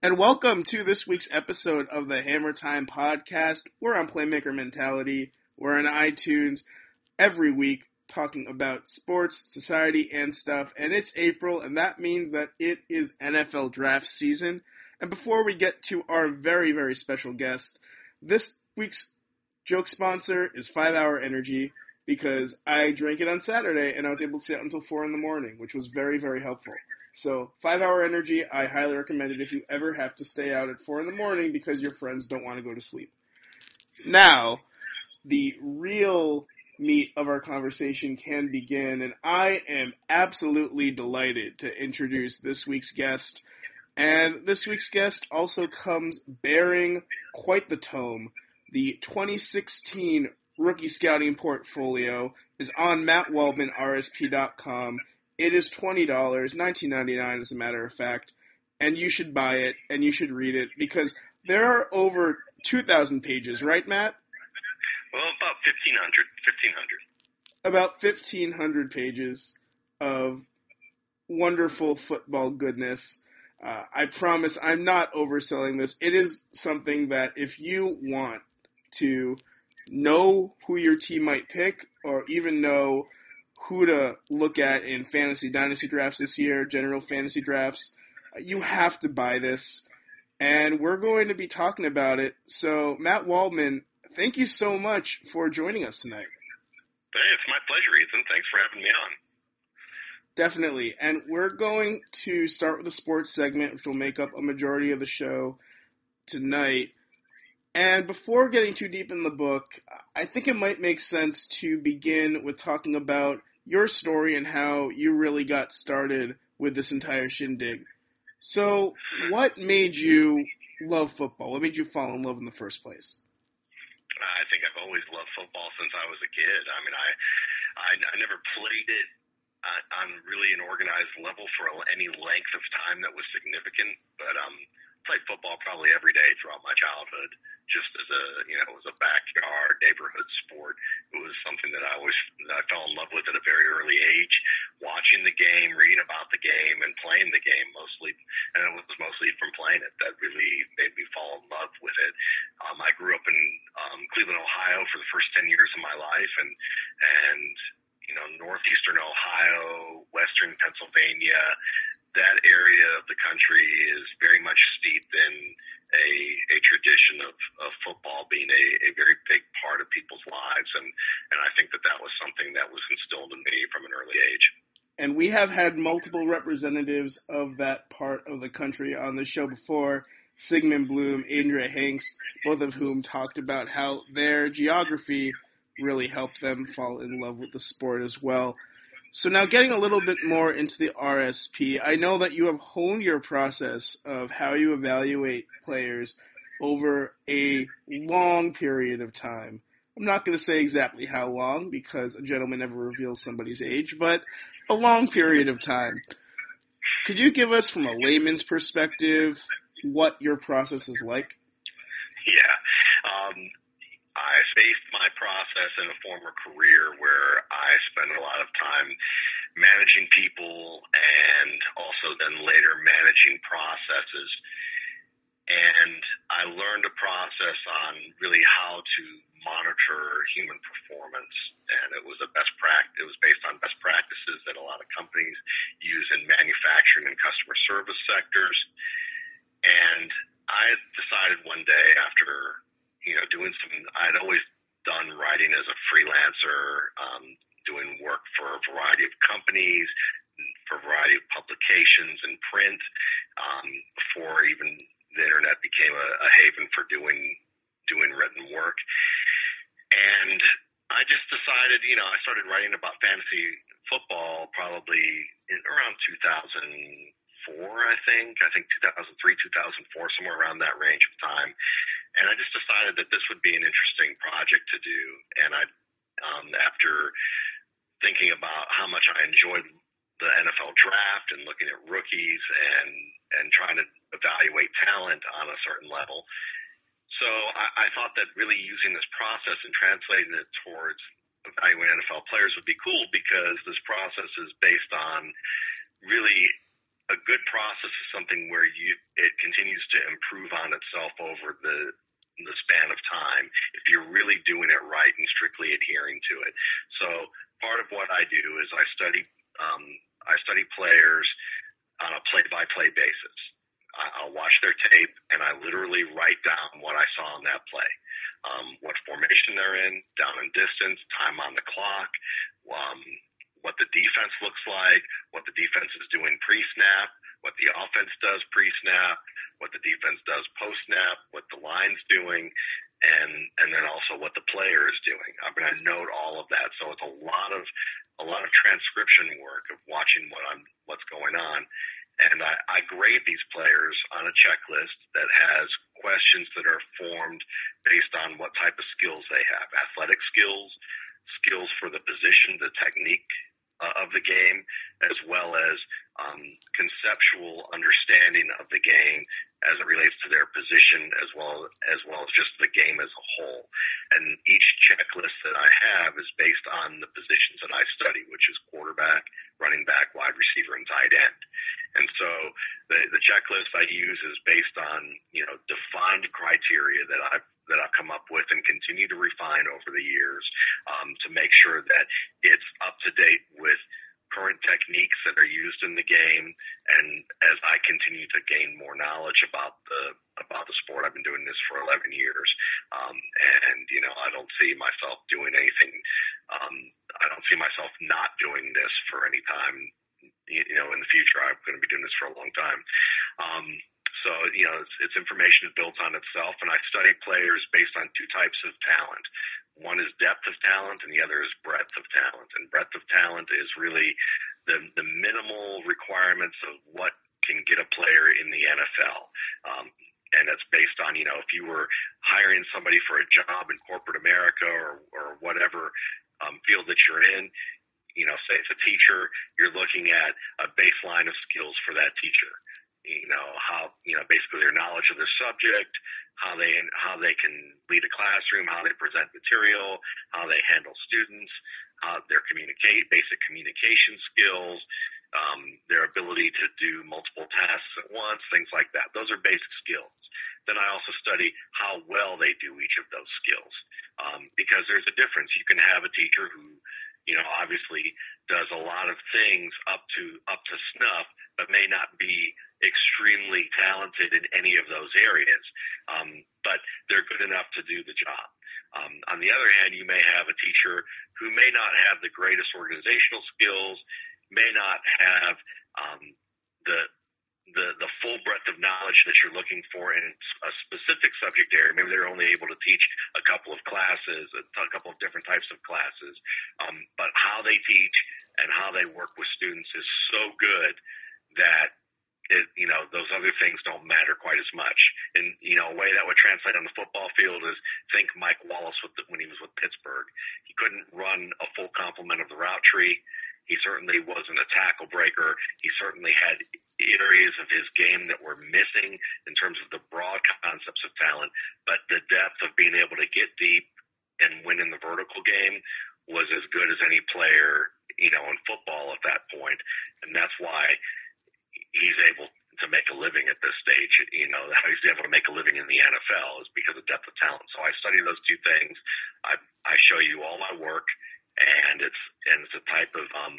And welcome to this week's episode of the Hammer Time Podcast. We're on Playmaker Mentality. We're on iTunes every week talking about sports, society, and stuff. And it's April, and that means that it is NFL draft season. And before we get to our very, very special guest, this week's joke sponsor is 5 Hour Energy because I drank it on Saturday and I was able to sit until 4 in the morning, which was very, very helpful. So, five hour energy, I highly recommend it if you ever have to stay out at four in the morning because your friends don't want to go to sleep. Now, the real meat of our conversation can begin, and I am absolutely delighted to introduce this week's guest. And this week's guest also comes bearing quite the tome. The 2016 rookie scouting portfolio is on MattWaldmanRSP.com it is twenty dollars, nineteen ninety nine, as a matter of fact, and you should buy it and you should read it because there are over two thousand pages, right, Matt? Well, about 1500, 1500. About fifteen hundred pages of wonderful football goodness. Uh, I promise I'm not overselling this. It is something that if you want to know who your team might pick or even know who to look at in fantasy dynasty drafts this year, general fantasy drafts, you have to buy this. And we're going to be talking about it. So, Matt Waldman, thank you so much for joining us tonight. Hey, it's my pleasure, Ethan. Thanks for having me on. Definitely. And we're going to start with the sports segment, which will make up a majority of the show tonight. And before getting too deep in the book, I think it might make sense to begin with talking about your story and how you really got started with this entire shindig. So, what made you love football? What made you fall in love in the first place? I think I've always loved football since I was a kid. I mean, I I, I never played it on, on really an organized level for any length of time that was significant, but um, played football probably every day throughout my childhood, just as a you know as a backyard neighborhood sport. It was something that I always I fell in love with at a very early age. Watching the game, reading about the game, and playing the game mostly, and it was mostly from playing it that really made me fall in love with it. Um, I grew up in um, Cleveland, Ohio, for the first ten years of my life, and and you know northeastern Ohio, western Pennsylvania that area of the country is very much steeped in a, a tradition of, of football being a, a very big part of people's lives. And, and I think that that was something that was instilled in me from an early age. And we have had multiple representatives of that part of the country on the show before. Sigmund Bloom, Andrea Hangst, both of whom talked about how their geography really helped them fall in love with the sport as well. So now getting a little bit more into the RSP, I know that you have honed your process of how you evaluate players over a long period of time. I'm not going to say exactly how long because a gentleman never reveals somebody's age, but a long period of time. Could you give us from a layman's perspective what your process is like? Yeah. Um, I faced my process in a former career where I spent a lot of time managing people and also then later managing processes. And I learned a process on really how to monitor human performance. And it was a best practice, it was based on best practices that a lot of companies use in manufacturing and customer service sectors. And I decided one day after you know, doing some, I'd always done writing as a freelancer, um, doing work for a variety of companies, for a variety of publications and print, um, before even the internet became a, a haven for doing, doing written work. And I just decided, you know, I started writing about fantasy football probably in around 2004, I think. I think 2003, 2004, somewhere around that range of time. And I just decided that this would be an interesting project to do. And I, um, after thinking about how much I enjoyed the NFL draft and looking at rookies and and trying to evaluate talent on a certain level. So I, I thought that really using this process and translating it towards evaluating NFL players would be cool because this process is based on really a good process is something where you it continues to improve on itself over the the span of time if you're really doing it right and strictly adhering to it. So part of what I do is I study um, I study players on a play-by-play basis. I'll watch their tape and I literally write down what I saw in that play, um, what formation they're in, down and distance, time on the clock, um, what the defense looks like, what the defense is doing pre-snap, what the offense does pre-snap, what the defense does post-snap, what the line's doing, and and then also what the player is doing. I'm going to note all of that. So it's a lot of a lot of transcription work of watching what I'm what's going on. And I, I grade these players on a checklist that has questions that are formed based on what type of skills they have, athletic skills, skills for the position, the technique uh, of the game, as well as um, conceptual understanding of the game as it relates to their position, as well as well as just the game as a whole. And each checklist that I have is based on the positions that I study, which is quarterback, running back, wide receiver, and tight end. And so the, the checklist I use is based on you know defined criteria that I've that I've come up with and continue to refine over the years um, to make sure that it's up to date with current techniques that are used in the game. And as I continue to gain more knowledge about the about the sport, I've been doing this for 11 years, um, and you know I don't see myself doing anything. Um, I don't see myself not doing this for any time. You know, in the future, I'm going to be doing this for a long time. Um, so, you know, it's, it's information built on itself, and I study players based on two types of talent. One is depth of talent, and the other is breadth of talent. And breadth of talent is really the, the minimal requirements of what can get a player in the NFL. Um, and that's based on, you know, if you were hiring somebody for a job in corporate America or, or whatever um, field that you're in, you know, say it's a teacher, you're looking at a baseline of skills for that teacher you know how you know basically their knowledge of the subject, how they how they can lead a classroom, how they present material, how they handle students, how their communicate basic communication skills, um, their ability to do multiple tasks at once, things like that. Those are basic skills. Then I also study how well they do each of those skills um, because there's a difference. You can have a teacher who you know, obviously does a lot of things up to up to snuff, but may not be extremely talented in any of those areas. Um, but they're good enough to do the job. Um, on the other hand, you may have a teacher who may not have the greatest organizational skills, may not have um, the the, the full breadth of knowledge that you're looking for in a specific subject area. Maybe they're only able to teach a couple of classes, a, a couple of different types of classes. Um, but how they teach and how they work with students is so good that it, you know, those other things don't matter quite as much. And, you know, a way that would translate on the football field is think Mike Wallace with the, when he was with Pittsburgh. He couldn't run a full complement of the route tree. He certainly wasn't a tackle breaker. He certainly had areas of his game that were missing in terms of the broad concepts of talent, but the depth of being able to get deep and win in the vertical game was as good as any player, you know, in football at that point. And that's why he's able to make a living at this stage. You know, how he's able to make a living in the NFL is because of depth of talent. So I study those two things. I, I show you all my work and it's and it's a type of um,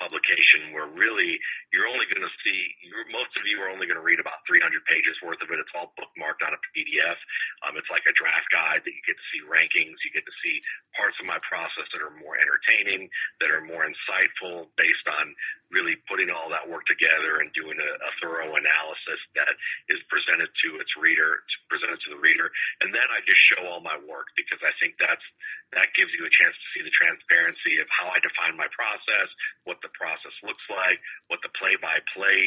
publication where really you're only going to see you're, most of you are only going to read about 300 pages worth of it. It's all bookmarked on a PDF. Um, it's like a draft guide that you get to see rankings. You get to see parts of my process that are more entertaining, that are more insightful, based on really putting all that work together and doing a, a thorough analysis that is presented to its reader, presented to the reader, and then I just show all my work because I think that's that gives you a chance to see the transparency of how I define my process, what the process looks like, what the play-by-play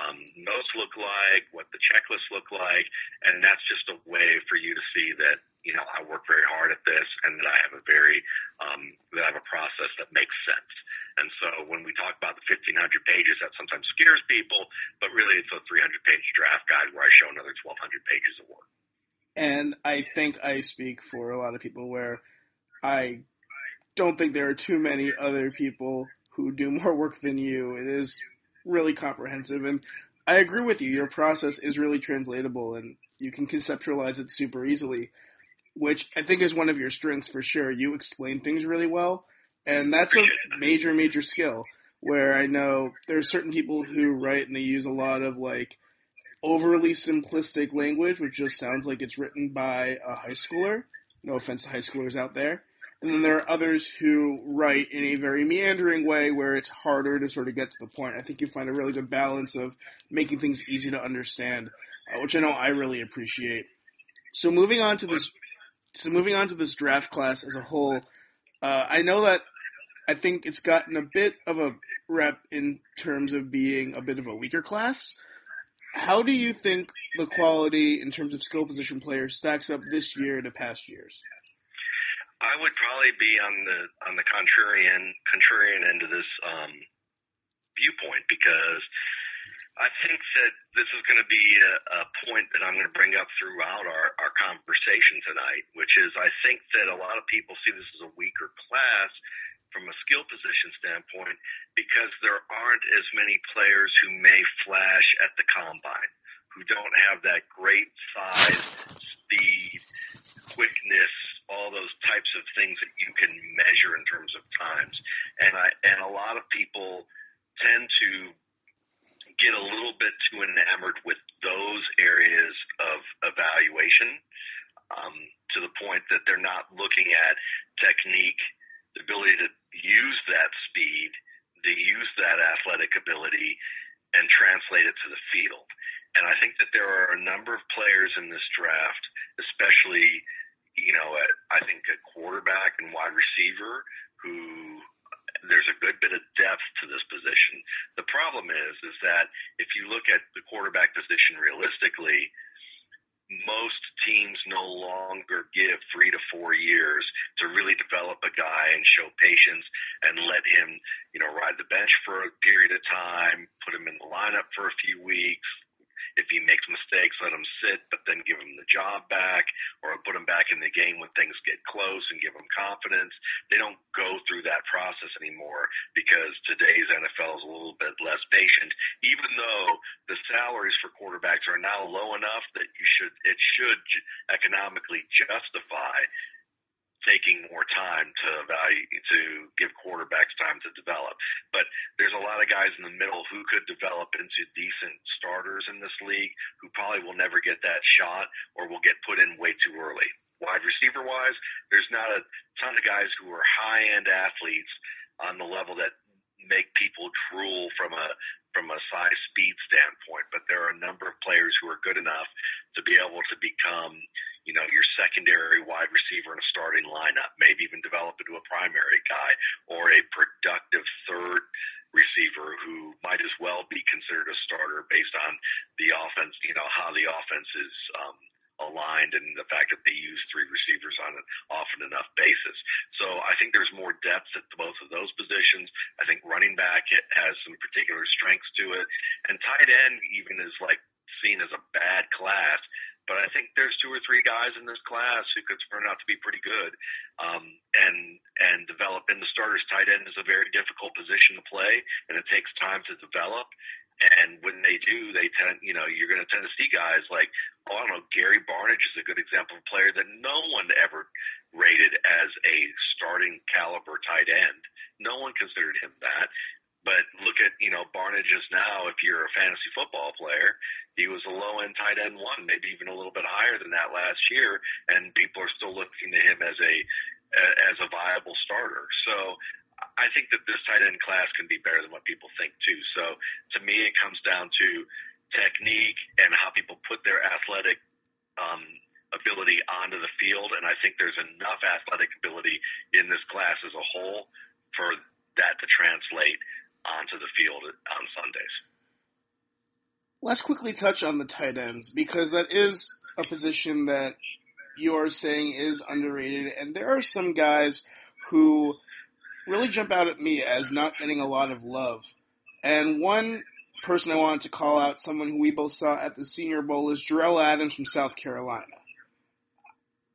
um, notes look like, what the checklists look like, and that's just a way for you to see that you know I work very hard at this and that I have a very um, that I have a process that makes sense. And so when we talk about the 1500 pages, that sometimes scares people, but really it's a 300 page draft guide where I show another 1200 pages of work. And I think I speak for a lot of people where I don't think there are too many other people who do more work than you. It is really comprehensive. And I agree with you. Your process is really translatable, and you can conceptualize it super easily, which I think is one of your strengths for sure. You explain things really well, and that's a major, major skill. Where I know there are certain people who write and they use a lot of like overly simplistic language, which just sounds like it's written by a high schooler. No offense to high schoolers out there. And then there are others who write in a very meandering way where it's harder to sort of get to the point. I think you find a really good balance of making things easy to understand, uh, which I know I really appreciate. So moving on to this, so moving on to this draft class as a whole, uh, I know that I think it's gotten a bit of a rep in terms of being a bit of a weaker class. How do you think the quality in terms of skill position players stacks up this year to past years? I would probably be on the on the contrarian contrarian end of this um, viewpoint because I think that this is going to be a, a point that I'm going to bring up throughout our, our conversation tonight, which is I think that a lot of people see this as a weaker class from a skill position standpoint because there aren't as many players who may flash at the combine, who don't have that great size, speed, quickness, all those types of things that you can measure in terms of times. And I and a lot of people tend to get a little bit too enamored with those areas of evaluation um, to the point that they're not looking at technique, the ability to use that speed, to use that athletic ability, and translate it to the field. And I think that there are a number of players in this draft, especially you know, I think a quarterback and wide receiver who there's a good bit of depth to this position. The problem is, is that if you look at the quarterback position realistically, most teams no longer give three to four years to really develop a guy and show patience and let him, you know, ride the bench for a period of time, put him in the lineup for a few weeks, if he makes mistakes, let him sit, but then give him the job back, or put him back in the game when things get close and give him confidence. They don't go through that process anymore because today's NFL is a little bit less patient. Even though the salaries for quarterbacks are now low enough that you should it should economically justify taking more time to value to give quarterbacks time to develop. But there's a lot of guys in the middle who could develop into decent starters in this league who probably will never get that shot or will get put in way too early. Wide receiver wise, there's not a ton of guys who are high end athletes on the level that make people drool from a from a size speed standpoint, but there are a number of players who are good enough to be able to become you know, your secondary wide receiver in a starting lineup, maybe even develop into a primary guy or a productive third receiver who might as well be considered a starter based on the offense, you know, how the offense is um, aligned and the fact that they use three receivers on an often enough basis. So I think there's more depth at both of those positions. I think running back has some particular strengths to it, and tight end even is like seen as a bad class but I think there's two or three guys in this class who could turn out to be pretty good, um, and and develop in the starters. Tight end is a very difficult position to play, and it takes time to develop. And when they do, they tend, you know, you're going to tend to see guys like, oh, I don't know, Gary Barnidge is a good example of a player that no one ever rated as a starting caliber tight end. No one considered him that. But look at, you know, Barnidge is now, if you're a fantasy football player, he was a low end tight end one, maybe even a little bit higher than that last year, and people are still looking to him as a as a viable starter. So I think that this tight end class can be better than what people think too. So to me, it comes down to technique and how people put their athletic um, ability onto the field, and I think there's enough athletic ability in this class as a whole for that to translate onto the field on Sundays. Let's quickly touch on the tight ends because that is a position that you're saying is underrated, and there are some guys who really jump out at me as not getting a lot of love. And one person I wanted to call out, someone who we both saw at the Senior Bowl, is Jerell Adams from South Carolina.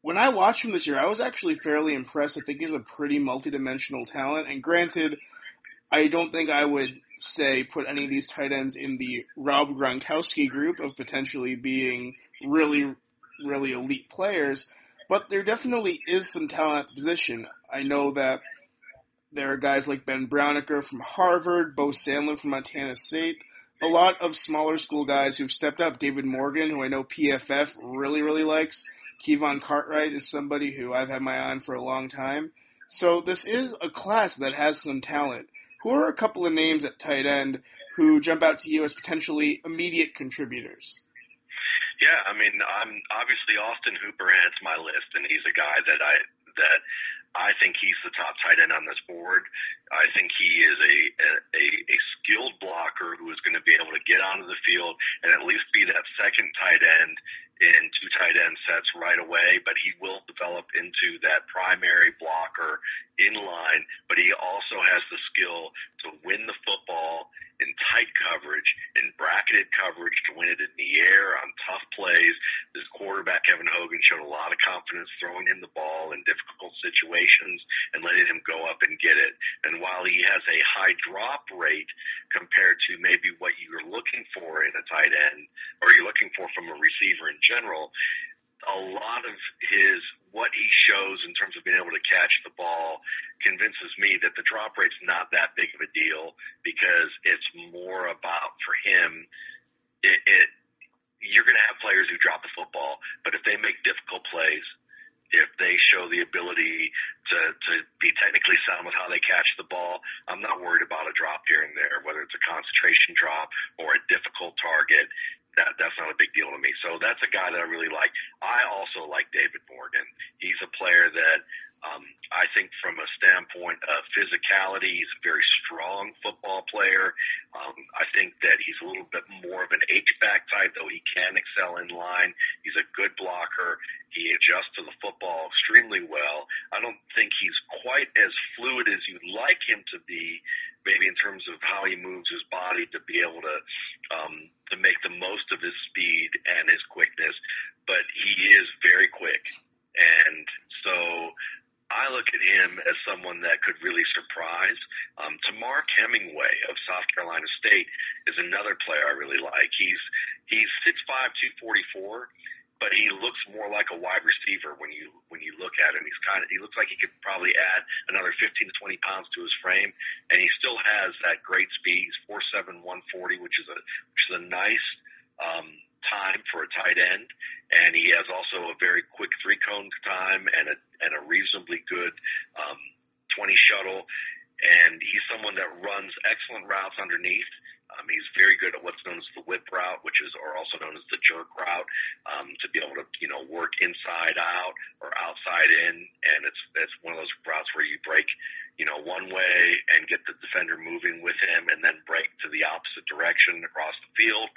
When I watched him this year, I was actually fairly impressed. I think he's a pretty multidimensional talent, and granted, I don't think I would say put any of these tight ends in the Rob Gronkowski group of potentially being really, really elite players, but there definitely is some talent at the position. I know that there are guys like Ben Braunecker from Harvard, Beau Sandland from Montana State, a lot of smaller school guys who've stepped up. David Morgan, who I know PFF really, really likes. Kivon Cartwright is somebody who I've had my eye on for a long time. So this is a class that has some talent. Who are a couple of names at tight end who jump out to you as potentially immediate contributors? Yeah, I mean, I'm obviously Austin Hooper heads my list, and he's a guy that I that I think he's the top tight end on this board. I think he is a, a, a skilled blocker who is going to be able to get onto the field and at least be that second tight end in two tight end sets right away, but he will develop into that primary blocker in line, but he also has the skill to win the football in tight coverage, in bracketed coverage, to win it in the air on tough plays. This quarterback, Kevin Hogan, showed a lot of confidence throwing him the ball in difficult situations and letting him go up and get it. And while he has a high drop rate compared to maybe what you're looking for in a tight end or you're looking for from a receiver in general, a lot of his what he shows in terms of being able to catch the ball convinces me that the drop rate's not that big of a deal because it's more about for him it, it you're going to have players who drop the football, but if they make difficult plays, if they show the ability to, to be technically sound with how they catch the ball, I'm not worried about a drop here and there, whether it's a concentration drop or a difficult target that that's not a big deal to me. So that's a guy that I really like. I also like David Morgan. He's a player that um, I think from a standpoint of physicality, he's a very strong football player. Um, I think that he's a little bit more of an H-back type, though he can excel in line. He's a good blocker. He adjusts to the football extremely well. I don't think he's quite as fluid as you'd like him to be, maybe in terms of how he moves his body to be able to um, to make the most of his speed and his quickness. But he is very quick, and so I look at him as someone that could really surprise. Um, Temarrick Hemingway of South Carolina State is another player I really like. He's he's six five, two forty four but he looks more like a wide receiver when you when you look at him. He's kind of he looks like he could probably add another 15 to 20 pounds to his frame, and he still has that great speed. He's four seven one forty, which is a which is a nice um, time for a tight end, and he has also a very quick three cone time and a and a reasonably good um, 20 shuttle. And he's someone that runs excellent routes underneath um, he's very good at what's known as the whip route, which is, or also known as the jerk route, um, to be able to, you know, work inside out or outside in. And it's, it's one of those routes where you break, you know, one way and get the defender moving with him and then break to the opposite direction across the field.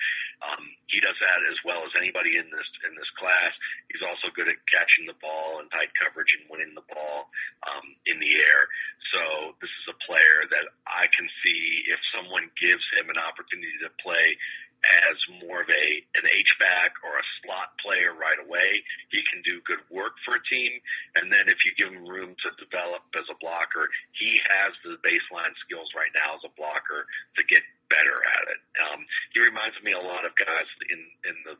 Um, he does that as well as anybody in this, in this class. He's also good at catching the ball in tight coverage and winning the ball, um, in the air. So this is a player that I can see if someone gives him an opportunity to play as more of a an H back or a slot player right away. He can do good work for a team, and then if you give him room to develop as a blocker, he has the baseline skills right now as a blocker to get better at it. Um, he reminds me a lot of guys in in the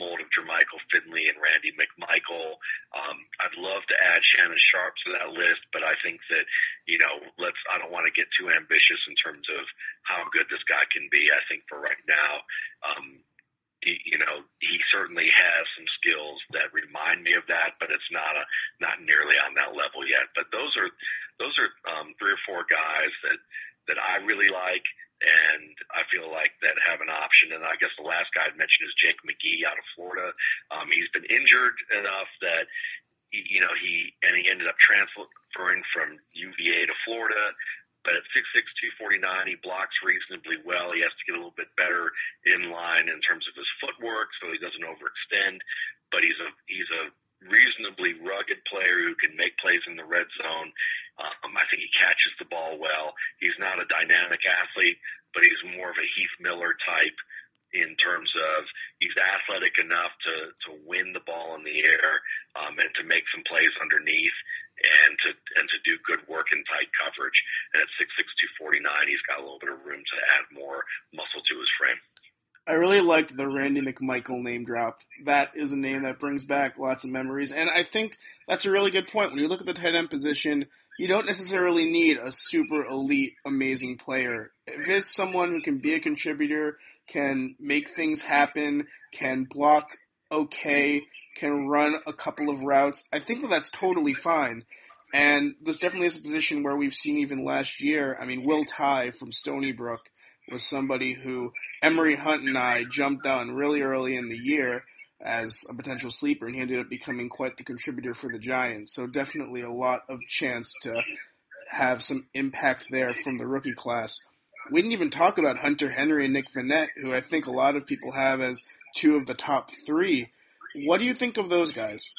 mold of Jermichael Finley and Randy McMichael. Um, I'd love to add Shannon Sharpe to that list, but I think that you know, let's. I don't want to get too ambitious in terms of how good this guy can be. I think for right now, um, you know, he certainly has some skills that remind me of that, but it's not a not nearly on that level yet. But those are those are um, three or four guys that that I really like and I feel like that have an option. And I guess the last guy I'd mentioned is Jake McGee out of Florida. Um, he's been injured enough that you know he and he ended up transferring from UVA to Florida. But at six six two forty nine, he blocks reasonably well. He has to get a little bit better in line in terms of his footwork, so he doesn't overextend. But he's a he's a reasonably rugged player who can make plays in the red zone. Um, I think he catches the ball well. He's not a dynamic athlete, but he's more of a Heath Miller type in terms of he's athletic enough to to win the ball in the air um, and to make some plays underneath. and to and to do good work in tight coverage. And at six six two forty nine, he's got a little bit of room to add more muscle to his frame. I really liked the Randy McMichael name drop. That is a name that brings back lots of memories, and I think that's a really good point. When you look at the tight end position, you don't necessarily need a super elite, amazing player. If someone who can be a contributor, can make things happen, can block okay, can run a couple of routes, I think that that's totally fine. And this definitely is a position where we've seen even last year. I mean, Will Tye from Stony Brook was somebody who Emory Hunt and I jumped on really early in the year as a potential sleeper, and he ended up becoming quite the contributor for the Giants. So definitely a lot of chance to have some impact there from the rookie class. We didn't even talk about Hunter Henry and Nick Vannett, who I think a lot of people have as two of the top three. What do you think of those guys?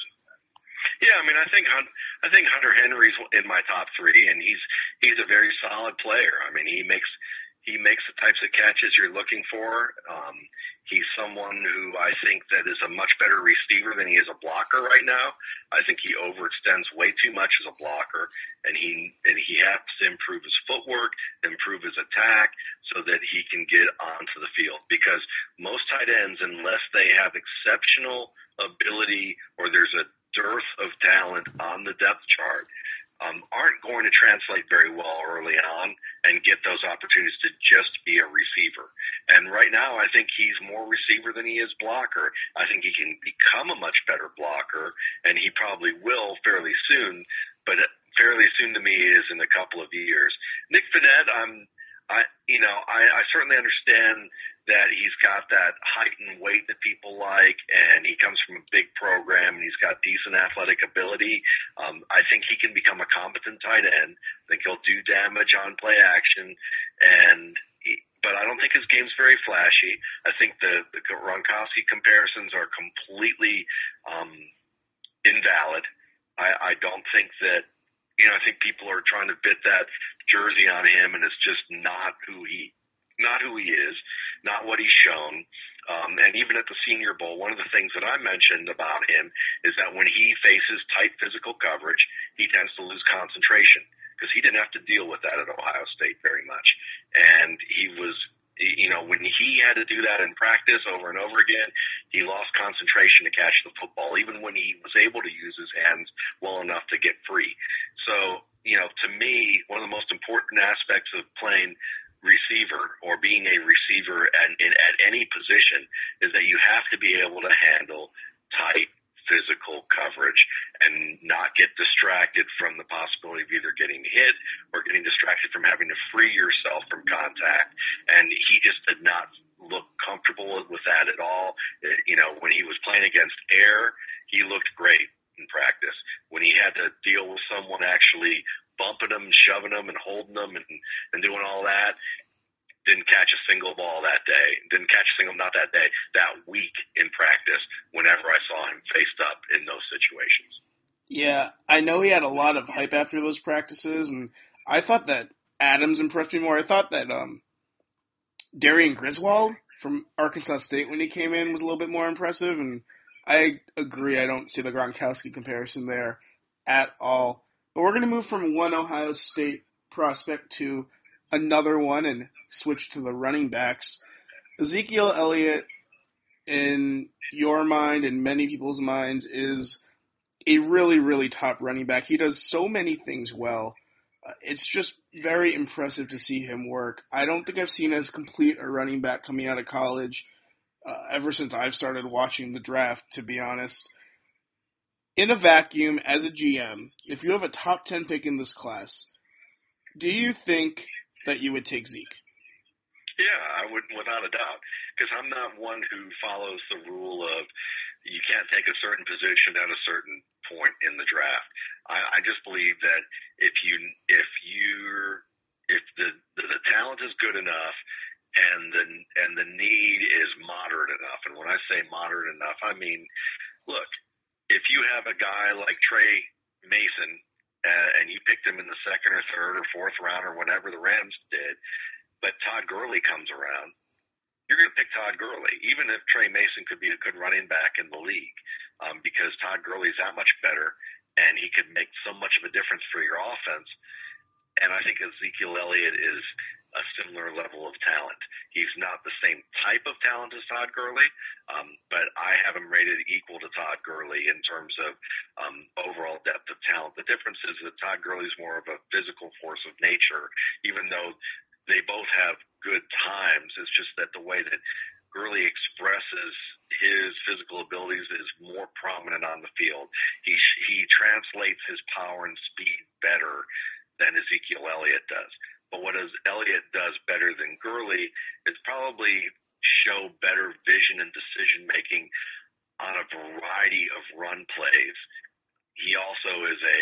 Yeah, I mean, I think I think Hunter Henry's in my top three, and he's he's a very solid player. I mean, he makes he makes the types of catches you're looking for. Um, he's someone who I think that is a much better receiver than he is a blocker right now. I think he overextends way too much as a blocker, and he and he has to improve his footwork, improve his attack, so that he can get onto the field. Because most tight ends, unless they have exceptional ability or there's a dearth of talent on the depth chart, um, aren't going to translate very well early on and get those opportunities to just be a receiver. And right now, I think he's more receiver than he is blocker. I think he can become a much better blocker, and he probably will fairly soon. But fairly soon to me is in a couple of years. Nick Vannett, I'm, I, you know, I, I certainly understand that he's got that height and weight that people like, and he comes from a big program, and he's got decent athletic ability. Um, I think he can become a competent tight end. I think he'll do damage on play action, and he, but I don't think his game's very flashy. I think the, the Gronkowski comparisons are completely um, invalid. I, I don't think that you know. I think people are trying to bit that jersey on him, and it's just not who he not who he is, not what he's shown. Um, and even at the Senior Bowl, one of the things that I mentioned about him is that when he faces tight physical coverage, he tends to lose concentration because he didn't have to deal with that at Ohio State very much. And he was, you know, when he had to do that in practice over and over again, he lost concentration to catch the football, even when he was able to use his hands well enough to get free. So, you know, to me, one of the most important aspects of playing receiver or being a receiver at, at any position is that you have to be able to handle tight physical coverage and not get distracted from the possibility of either getting hit or getting distracted from having to free yourself from contact. And he just did not look comfortable with that at all. It, you know, when he was playing against air, he looked great in practice. When he had to deal with someone actually bumping them, shoving them, and holding them, and and doing all that. Didn't catch a single ball that day. Didn't catch a single, not that day, that week in practice. Whenever I saw him faced up in those situations. Yeah, I know he had a lot of hype after those practices, and I thought that Adams impressed me more. I thought that um, Darion Griswold from Arkansas State when he came in was a little bit more impressive, and I agree. I don't see the Gronkowski comparison there at all. But we're going to move from one Ohio State prospect to another one and switch to the running backs. Ezekiel Elliott, in your mind and many people's minds, is a really, really top running back. He does so many things well. Uh, it's just very impressive to see him work. I don't think I've seen as complete a running back coming out of college uh, ever since I've started watching the draft, to be honest in a vacuum as a GM, if you have a top 10 pick in this class, do you think that you would take Zeke? Yeah, I would, without a doubt, because I'm not one who follows the rule of you can't take a certain position at a certain point in the draft. I, I just believe that if you if you're if the, the the talent is good enough and the and the need is moderate enough, and when I say moderate enough, I mean, look, if you have a guy like Tre Mason uh, and you picked him in the second or third or fourth round or whatever the Rams did, but Todd Gurley comes around, you're going to pick Todd Gurley, even if Tre Mason could be a good running back in the league, um, because Todd Gurley is that much better and he could make so much of a difference for your offense. And I think Ezekiel Elliott is a similar level of talent. He's not the same type of talent as Todd Gurley, um, but I have him rated equal to Todd Gurley in terms of um, overall depth of talent. The difference is that Todd Gurley is more of a physical force of nature, even though they both have good times. It's just that the way that Gurley expresses his physical abilities is more prominent on the field. He he translates his power and speed better than Ezekiel Elliott does. But what does Elliott does better than Gurley is probably show better vision and decision making on a variety of run plays. He also is a,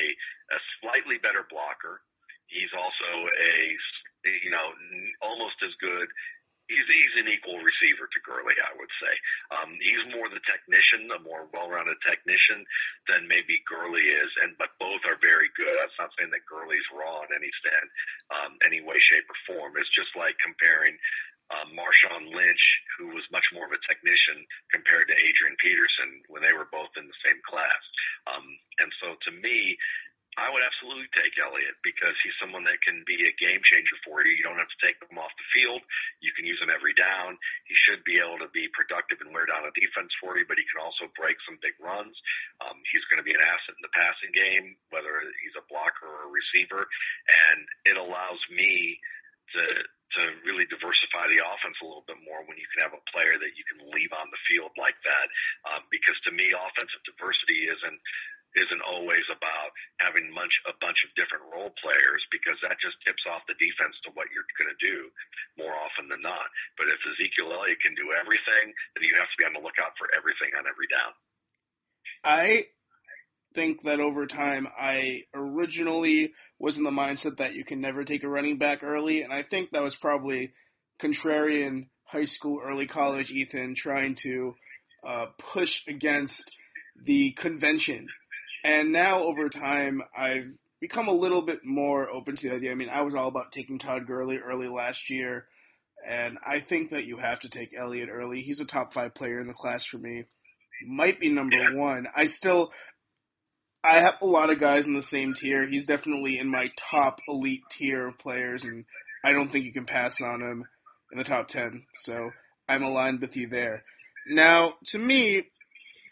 a slightly better blocker. He's also a, you know, almost as good he's he's an equal receiver to Gurley, I would say. Um, he's more the technician, a more well-rounded technician than maybe Gurley is, and but both are very good. That's not saying that Gurley's raw in any stand, um, any way, shape, or form. It's just like comparing um, Marshawn Lynch, who was much more of a technician compared to Adrian Peterson when they were both in the same class. Um, and so to me, I would absolutely take Elliott because he's someone that can be a game changer for you. You don't have to take him off the field. You can use him every down. He should be able to be productive and wear down a defense for you, but he can also break some big runs. Um, he's going to be an asset in the passing game, whether he's a blocker or a receiver, and it allows me to to really diversify the offense a little bit more when you can have a player that you can leave on the field like that. Um, because to me, offensive diversity isn't isn't always about having much a bunch of different role players because that just tips off the defense to what you're going to do more often than not. But if Ezekiel Elliott can do everything, then you have to be on the lookout for everything on every down. I think that over time, I originally was in the mindset that you can never take a running back early, and I think that was probably contrarian high school, early college Ethan trying to uh, push against the convention and now over time, I've become a little bit more open to the idea. I mean, I was all about taking Todd Gurley early last year, and I think that you have to take Elliott early. He's a top five player in the class for me. Might be number yeah. one. I still, I have a lot of guys in the same tier. He's definitely in my top elite tier of players, and I don't think you can pass on him in the top 10. So I'm aligned with you there. Now, to me,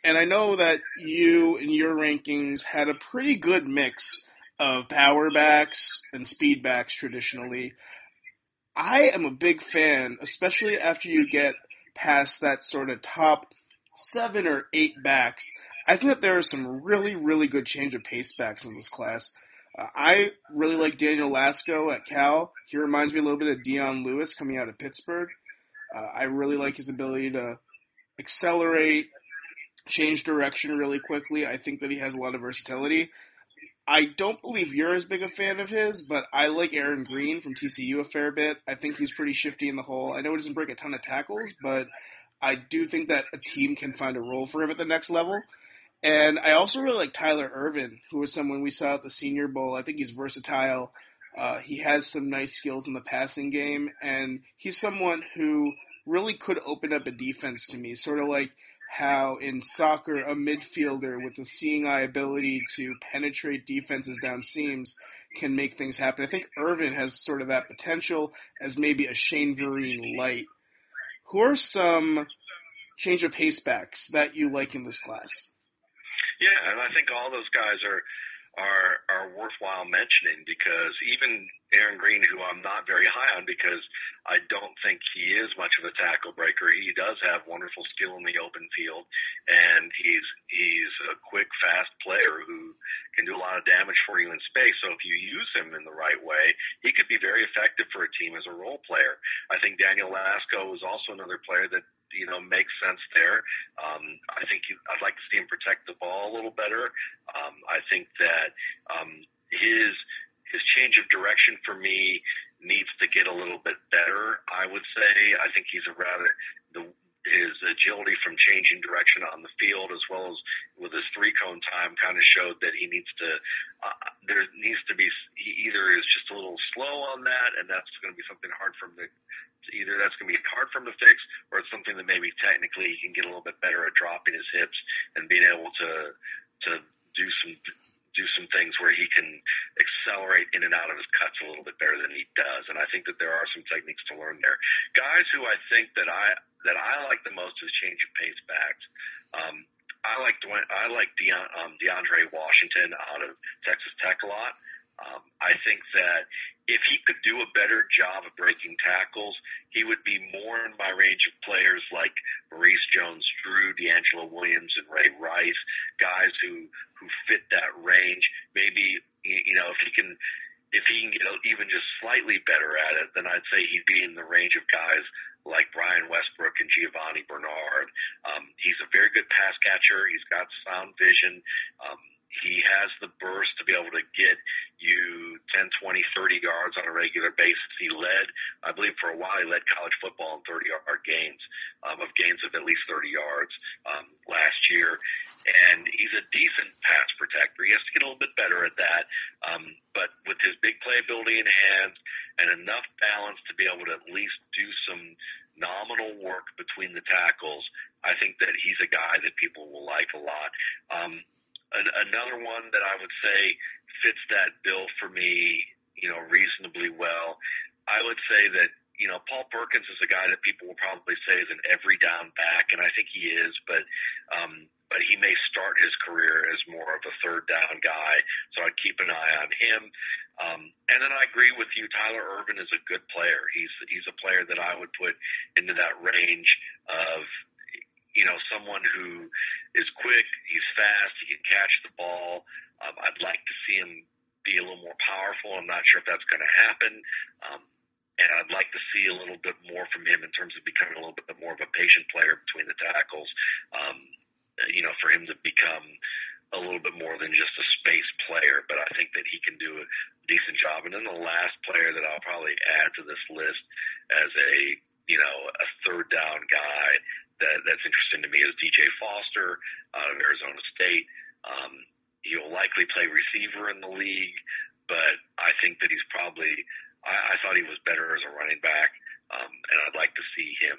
and I know that you in your rankings had a pretty good mix of power backs and speed backs traditionally. I am a big fan, especially after you get past that sort of top seven or eight backs. I think that there are some really, really good change of pace backs in this class. Uh, I really like Daniel Lasco at Cal. He reminds me a little bit of Dion Lewis coming out of Pittsburgh. Uh, I really like his ability to accelerate, change direction really quickly. I think that he has a lot of versatility. I don't believe you're as big a fan of his, but I like Aaron Green from TCU a fair bit. I think he's pretty shifty in the hole. I know he doesn't break a ton of tackles, but I do think that a team can find a role for him at the next level. And I also really like Tyler Ervin, who was someone we saw at the Senior Bowl. I think he's versatile. Uh, he has some nice skills in the passing game, and he's someone who really could open up a defense to me, sort of like how in soccer a midfielder with a seeing eye ability to penetrate defenses down seams can make things happen. I think Ervin has sort of that potential as maybe a Shane Vereen light. Who are some change of pace backs that you like in this class? Yeah, and I think all those guys are are are worthwhile mentioning because even Aaron Green, who I'm not very high on because I don't think he is much of a tackle breaker. He does have wonderful skill in the open field, and he's he's a quick, fast player who can do a lot of damage for you in space. So if you use him in the right way, he could be very effective for a team as a role player. I think Daniel Lasco is also another player that you know makes sense there. Um, I think he, I'd like to see him protect the ball a little better. Um, I think that um, his his change of direction for me needs to get a little bit better. I would say I think he's a rather the his agility from changing direction on the field as well as with his three cone time kind of showed that he needs to uh, there needs to be he either is just a little slow on that and that's going to be something hard for him to either that's going to be hard for him to fix or it's something that maybe technically he can get a little bit better at dropping his hips and being able to to do some do some things where he can accelerate in and out of his cuts a little bit better than he does. And I think that there are some techniques to learn there. Guys who I think that I that I like the most is change of pace backs. Um, I like Dwayne, I like Deon, um, DeAndre Washington out of Texas Tech a lot. Um, I think that if he could do a better job of breaking tackles, he would be more in my range of players like Maurice Jones-Drew, DeAngelo Williams, and Ray Rice, guys who who fit that range. Maybe you know if he can if he can get even just slightly better at it, then I'd say he'd be in the range of guys like Brian Westbrook and Giovani Bernard. Um, he's a very good pass catcher. He's got sound vision. Um, he has the burst to be able to get you 10, 20, 30 yards on a regular basis. He led, I believe for a while, he led college football in 30 yard gains, um, of gains of at least 30 yards, um, last year. And he's a decent pass protector. He has to get a little bit better at that. Um, but with his big playability in hand and enough balance to be able to at least do some nominal work between the tackles, I think that he's a guy that people will like a lot. Um, another one that I would say fits that bill for me, you know, reasonably well. I would say that you know Paul Perkins is a guy that people will probably say is an every down back, and I think he is, but um, but he may start his career as more of a third down guy. So I'd keep an eye on him. Um, and then I agree with you. Tyler Ervin is a good player. He's he's a player that I would put into that range of you know, someone who is quick, he's fast, he can catch the ball. Um, I'd like to see him be a little more powerful. I'm not sure if that's going to happen. Um, and I'd like to see a little bit more from him in terms of becoming a little bit more of a patient player between the tackles. Um, you know, for him to become a little bit more than just a space player, but I think that he can do a decent job. And then the last player that I'll probably add to this list as a, you know, a third down guy that, that's interesting to me is DJ Foster out of Arizona State. Um, he'll likely play receiver in the league, but I think that he's probably. I, I thought he was better as a running back, um, and I'd like to see him,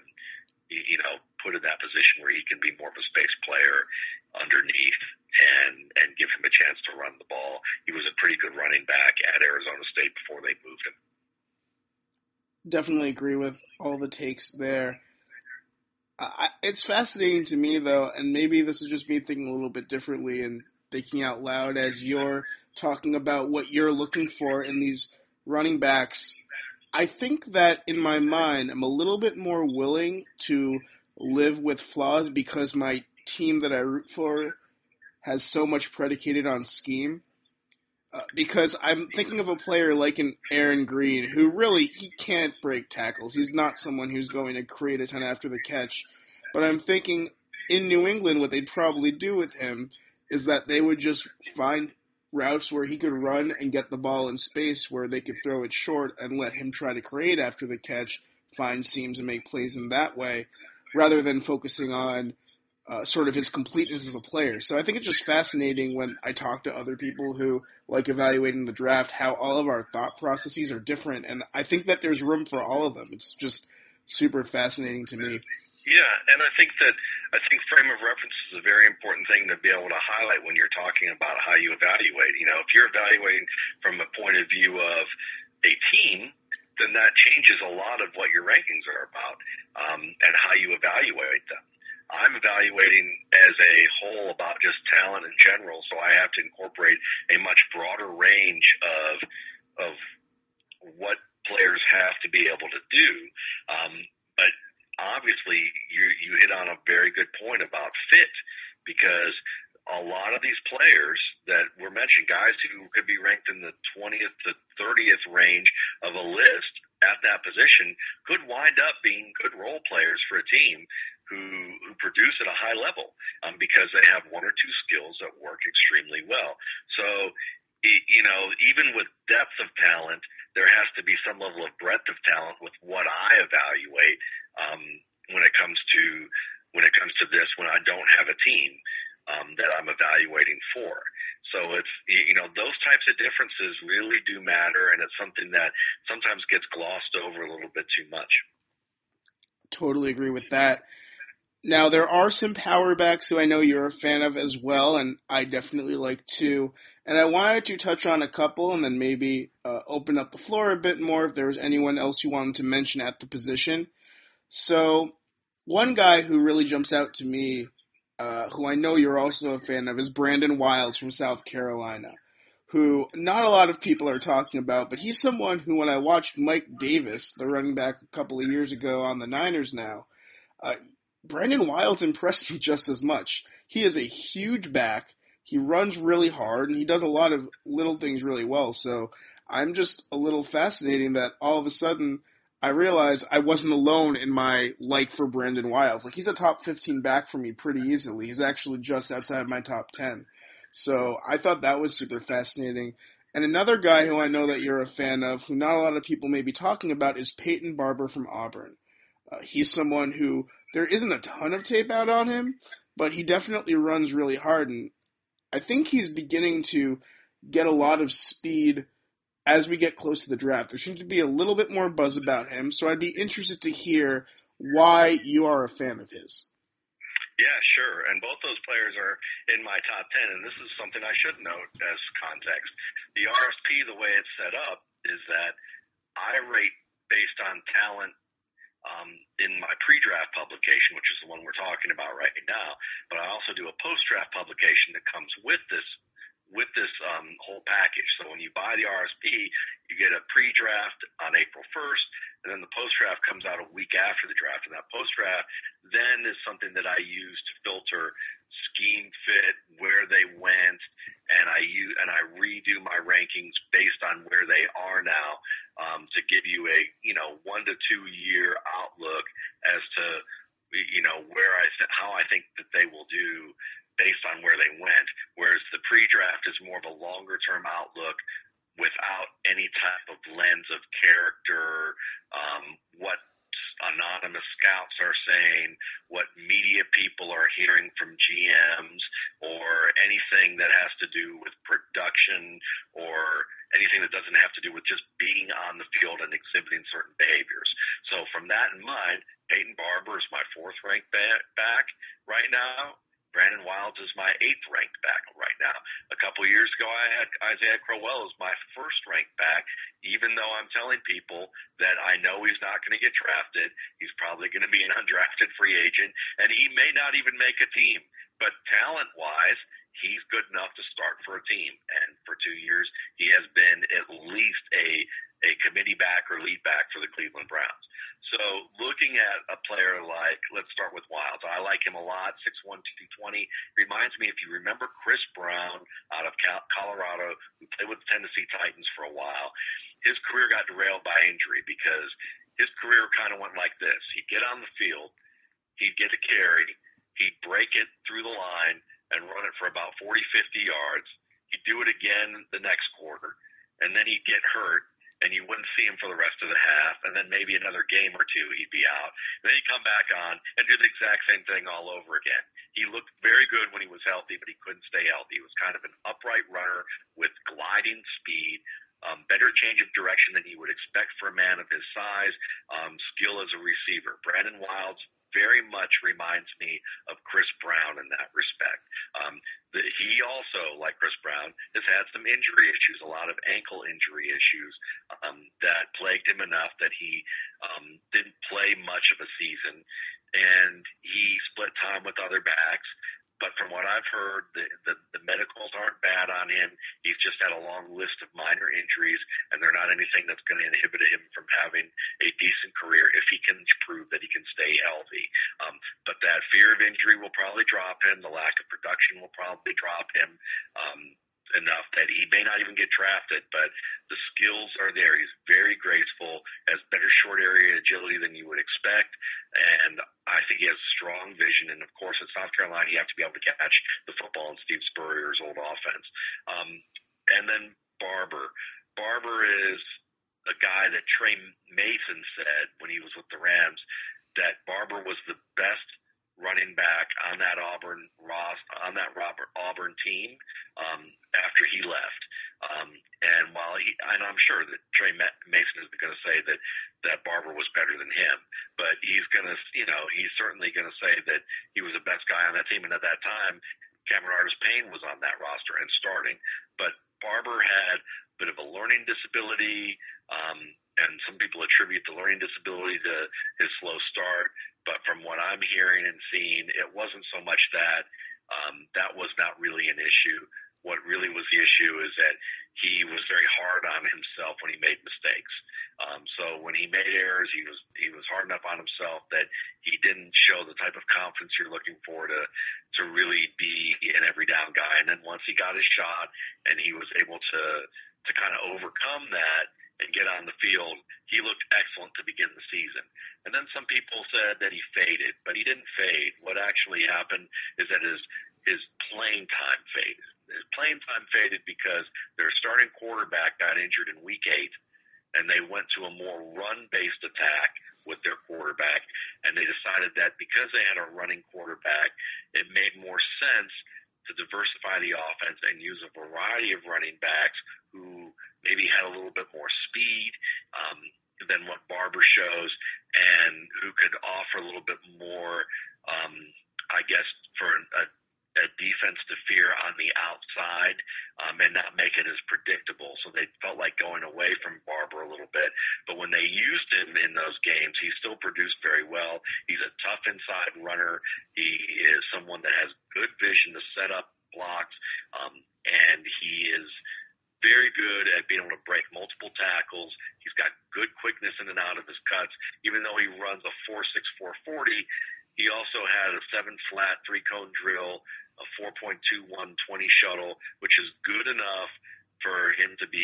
you know, put in that position where he can be more of a space player underneath and and give him a chance to run the ball. He was a pretty good running back at Arizona State before they moved him. Definitely agree with all the takes there. I, it's fascinating to me though, and maybe this is just me thinking a little bit differently and thinking out loud as you're talking about what you're looking for in these running backs. I think that in my mind, I'm a little bit more willing to live with flaws because my team that I root for has so much predicated on scheme. Uh, because I'm thinking of a player like an Aaron Green who really he can't break tackles. He's not someone who's going to create a ton after the catch. But I'm thinking in New England what they'd probably do with him is that they would just find routes where he could run and get the ball in space where they could throw it short and let him try to create after the catch, find seams and make plays in that way, rather than focusing on uh, sort of his completeness as a player. So I think it's just fascinating when I talk to other people who like evaluating the draft how all of our thought processes are different, and I think that there's room for all of them. It's just super fascinating to me. Yeah, and I think that I think frame of reference is a very important thing to be able to highlight when you're talking about how you evaluate. You know, if you're evaluating from a point of view of a team, then that changes a lot of what your rankings are about um, and how you evaluate them. I'm evaluating as a whole about just talent in general, so I have to incorporate a much broader range of of what players have to be able to do. Um, but obviously, you you hit on a very good point about fit because a lot of these players that were mentioned, guys who could be ranked in the 20th to 30th range of a list at that position, could wind up being good role players for a team who who produce at a high level um, because they have one or two skills that work extremely well. So you know, even with depth of talent, there has to be some level of breadth of talent with what I evaluate um, when it comes to when it comes to this. When I don't have a team um, that I'm evaluating for, so it's you know those types of differences really do matter, and it's something that sometimes gets glossed over a little bit too much. Totally agree with that. Now, there are some power backs who I know you're a fan of as well, and I definitely like too. And I wanted to touch on a couple and then maybe uh, open up the floor a bit more if there was anyone else you wanted to mention at the position. So, one guy who really jumps out to me, uh, who I know you're also a fan of, is Brandon Wilds from South Carolina, who not a lot of people are talking about, but he's someone who, when I watched Mike Davis, the running back a couple of years ago on the Niners now, uh, Brandon Wilds impressed me just as much. He is a huge back. He runs really hard and he does a lot of little things really well. So I'm just a little fascinating that all of a sudden I realized I wasn't alone in my like for Brandon Wilds. Like he's a top 15 back for me pretty easily. He's actually just outside of my top 10. So I thought that was super fascinating. And another guy who I know that you're a fan of, who not a lot of people may be talking about, is Peyton Barber from Auburn. Uh, he's someone who there isn't a ton of tape out on him, but he definitely runs really hard, and I think he's beginning to get a lot of speed as we get close to the draft. There seems to be a little bit more buzz about him, so I'd be interested to hear why you are a fan of his. Yeah, sure. And both those players are in my top 10. And this is something I should note as context. The RSP, the way it's set up, is that I rate based on talent um, in my pre-draft publication, which is the one we're talking about right now. But I also do a post-draft publication that comes with this with this um, whole package. So when you buy the RSP, you get a pre-draft on April 1st, and then the post-draft comes out a week after the draft. And that post-draft then is something that I use to filter scheme fit, where they went, and I use and I redo my rankings based on where they are now um, to give you a you know one to two year outlook as to you know where I th- how I think that they will do based on where they went. Whereas the pre-draft is more of a longer term outlook without any type of lens of character, um, what anonymous scouts are saying, what media people are hearing from GMs, or anything that has to do with production or anything that doesn't have to do with just being on the field and exhibiting certain behaviors. So from that in mind, Peyton Barber is my fourth ranked back right now. Brandon Wilds is my eighth ranked back right now. A couple years ago, I had Isaiah Crowell as my first ranked back, even though I'm telling people that I know he's not going to get drafted. He's probably going to be an undrafted free agent, and he may not even make a team. But talent wise, he's good enough to start for a team. And for two years, he has been at least a a committee back or lead back for the Cleveland Browns. So looking at a player like, let's start with Wilds. I like him a lot, 6'1", 220. Reminds me, if you remember Chris Brown out of Colorado, who played with the Tennessee Titans for a while. His career got derailed by injury because his career kind of went like this. He'd get on the field, he'd get a carry, he'd break it through the line and run it for about 40, 50 yards. He'd do it again the next quarter, and then he'd get hurt and you wouldn't see him for the rest of the half, and then maybe another game or two he'd be out. And then he'd come back on and do the exact same thing all over again. He looked very good when he was healthy, but he couldn't stay healthy. He was kind of an upright runner with gliding speed, um, better change of direction than you would expect for a man of his size, um, skill as a receiver. Brandon Wilds very much reminds me of Chris Brown in that respect. Um, the, he also, like Chris Brown, has had some injury issues, a lot of ankle injury issues um, that plagued him enough that he um, didn't play much of a season, and he split time with other backs. But from what I've heard, the, the, the medicals aren't bad on him. He's just had a long list of minor injuries, and they're not anything that's going to inhibit him from having a decent career if he can prove that he can stay healthy. Um, but that fear of injury will probably drop him. The lack of production will probably drop him. Um, enough that he may not even get drafted, but the skills are there. He's very graceful, has better short area agility than you would expect, and I think he has strong vision. And of course, at South Carolina, you have to be able to catch the football in Steve Spurrier's old offense. Um, and then Barber. Barber is a guy that Tre Mason said when he was with the Rams that Barber was the best running back on that Auburn Ross on that Robert Auburn team um, after he left. Um, And while he, and I'm sure that Tre Mason is going to say that that Barber was better than him, but he's going to, you know, he's certainly going to say that he was the best guy on that team. And at that time, Cameron Artis-Payne was on that roster and starting, but Barber had a bit of a learning disability, um, and some people attribute the learning disability to his slow start. But from what I'm hearing and seeing, it wasn't so much that. Um, that was not really an issue. What really was the issue is that he was very hard on himself when he made mistakes. Um, so when he made errors, he was he was hard enough on himself that he didn't show the type of confidence you're looking for to to really be an every down guy. And then once he got his shot and he was able to to kind of overcome that and get on the field, he looked excellent to begin the season. And then some people said that he faded, but he didn't fade. What actually happened is that his his playing time faded. His playing time faded because their starting quarterback got injured in week eight, and they went to a more run-based attack with their quarterback, and they decided that because they had a running quarterback, it made more sense to diversify the offense and use a variety of running backs who maybe had a little bit more speed um, than what Barber shows, and who could offer a little bit more, um, I guess, for a a defense to fear on the outside um, and not make it as predictable. So they felt like going away from Barber a little bit. But when they used him in those games, he still produced very well. He's a tough inside runner. He is someone that has good vision to set up blocks, um, and he is very good at being able to break multiple tackles. He's got good quickness in and out of his cuts. Even though he runs a 4.6, 440, he also had a seven flat three cone drill a 4.21 20 shuttle, which is good enough for him to be,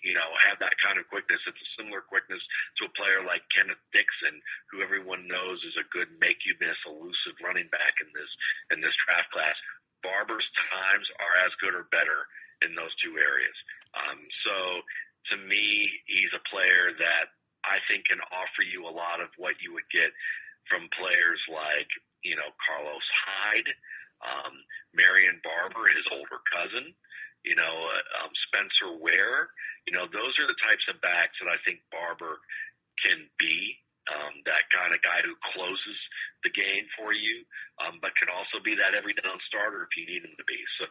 you know, have that kind of quickness. It's a similar quickness to a player like Kenneth Dixon, who everyone knows is a good make you miss, elusive running back in this in this draft class. Barber's times are as good or better in those two areas. Um, so to me, he's a player that I think can offer you a lot of what you would get from players like, you know, Carlos Hyde, um, Marion Barber, his older cousin, you know, uh, um, Spencer Ware. You know, those are the types of backs that I think Barber can be. Um, that kind of guy who closes the game for you, um, but can also be that every down starter if you need him to be. So,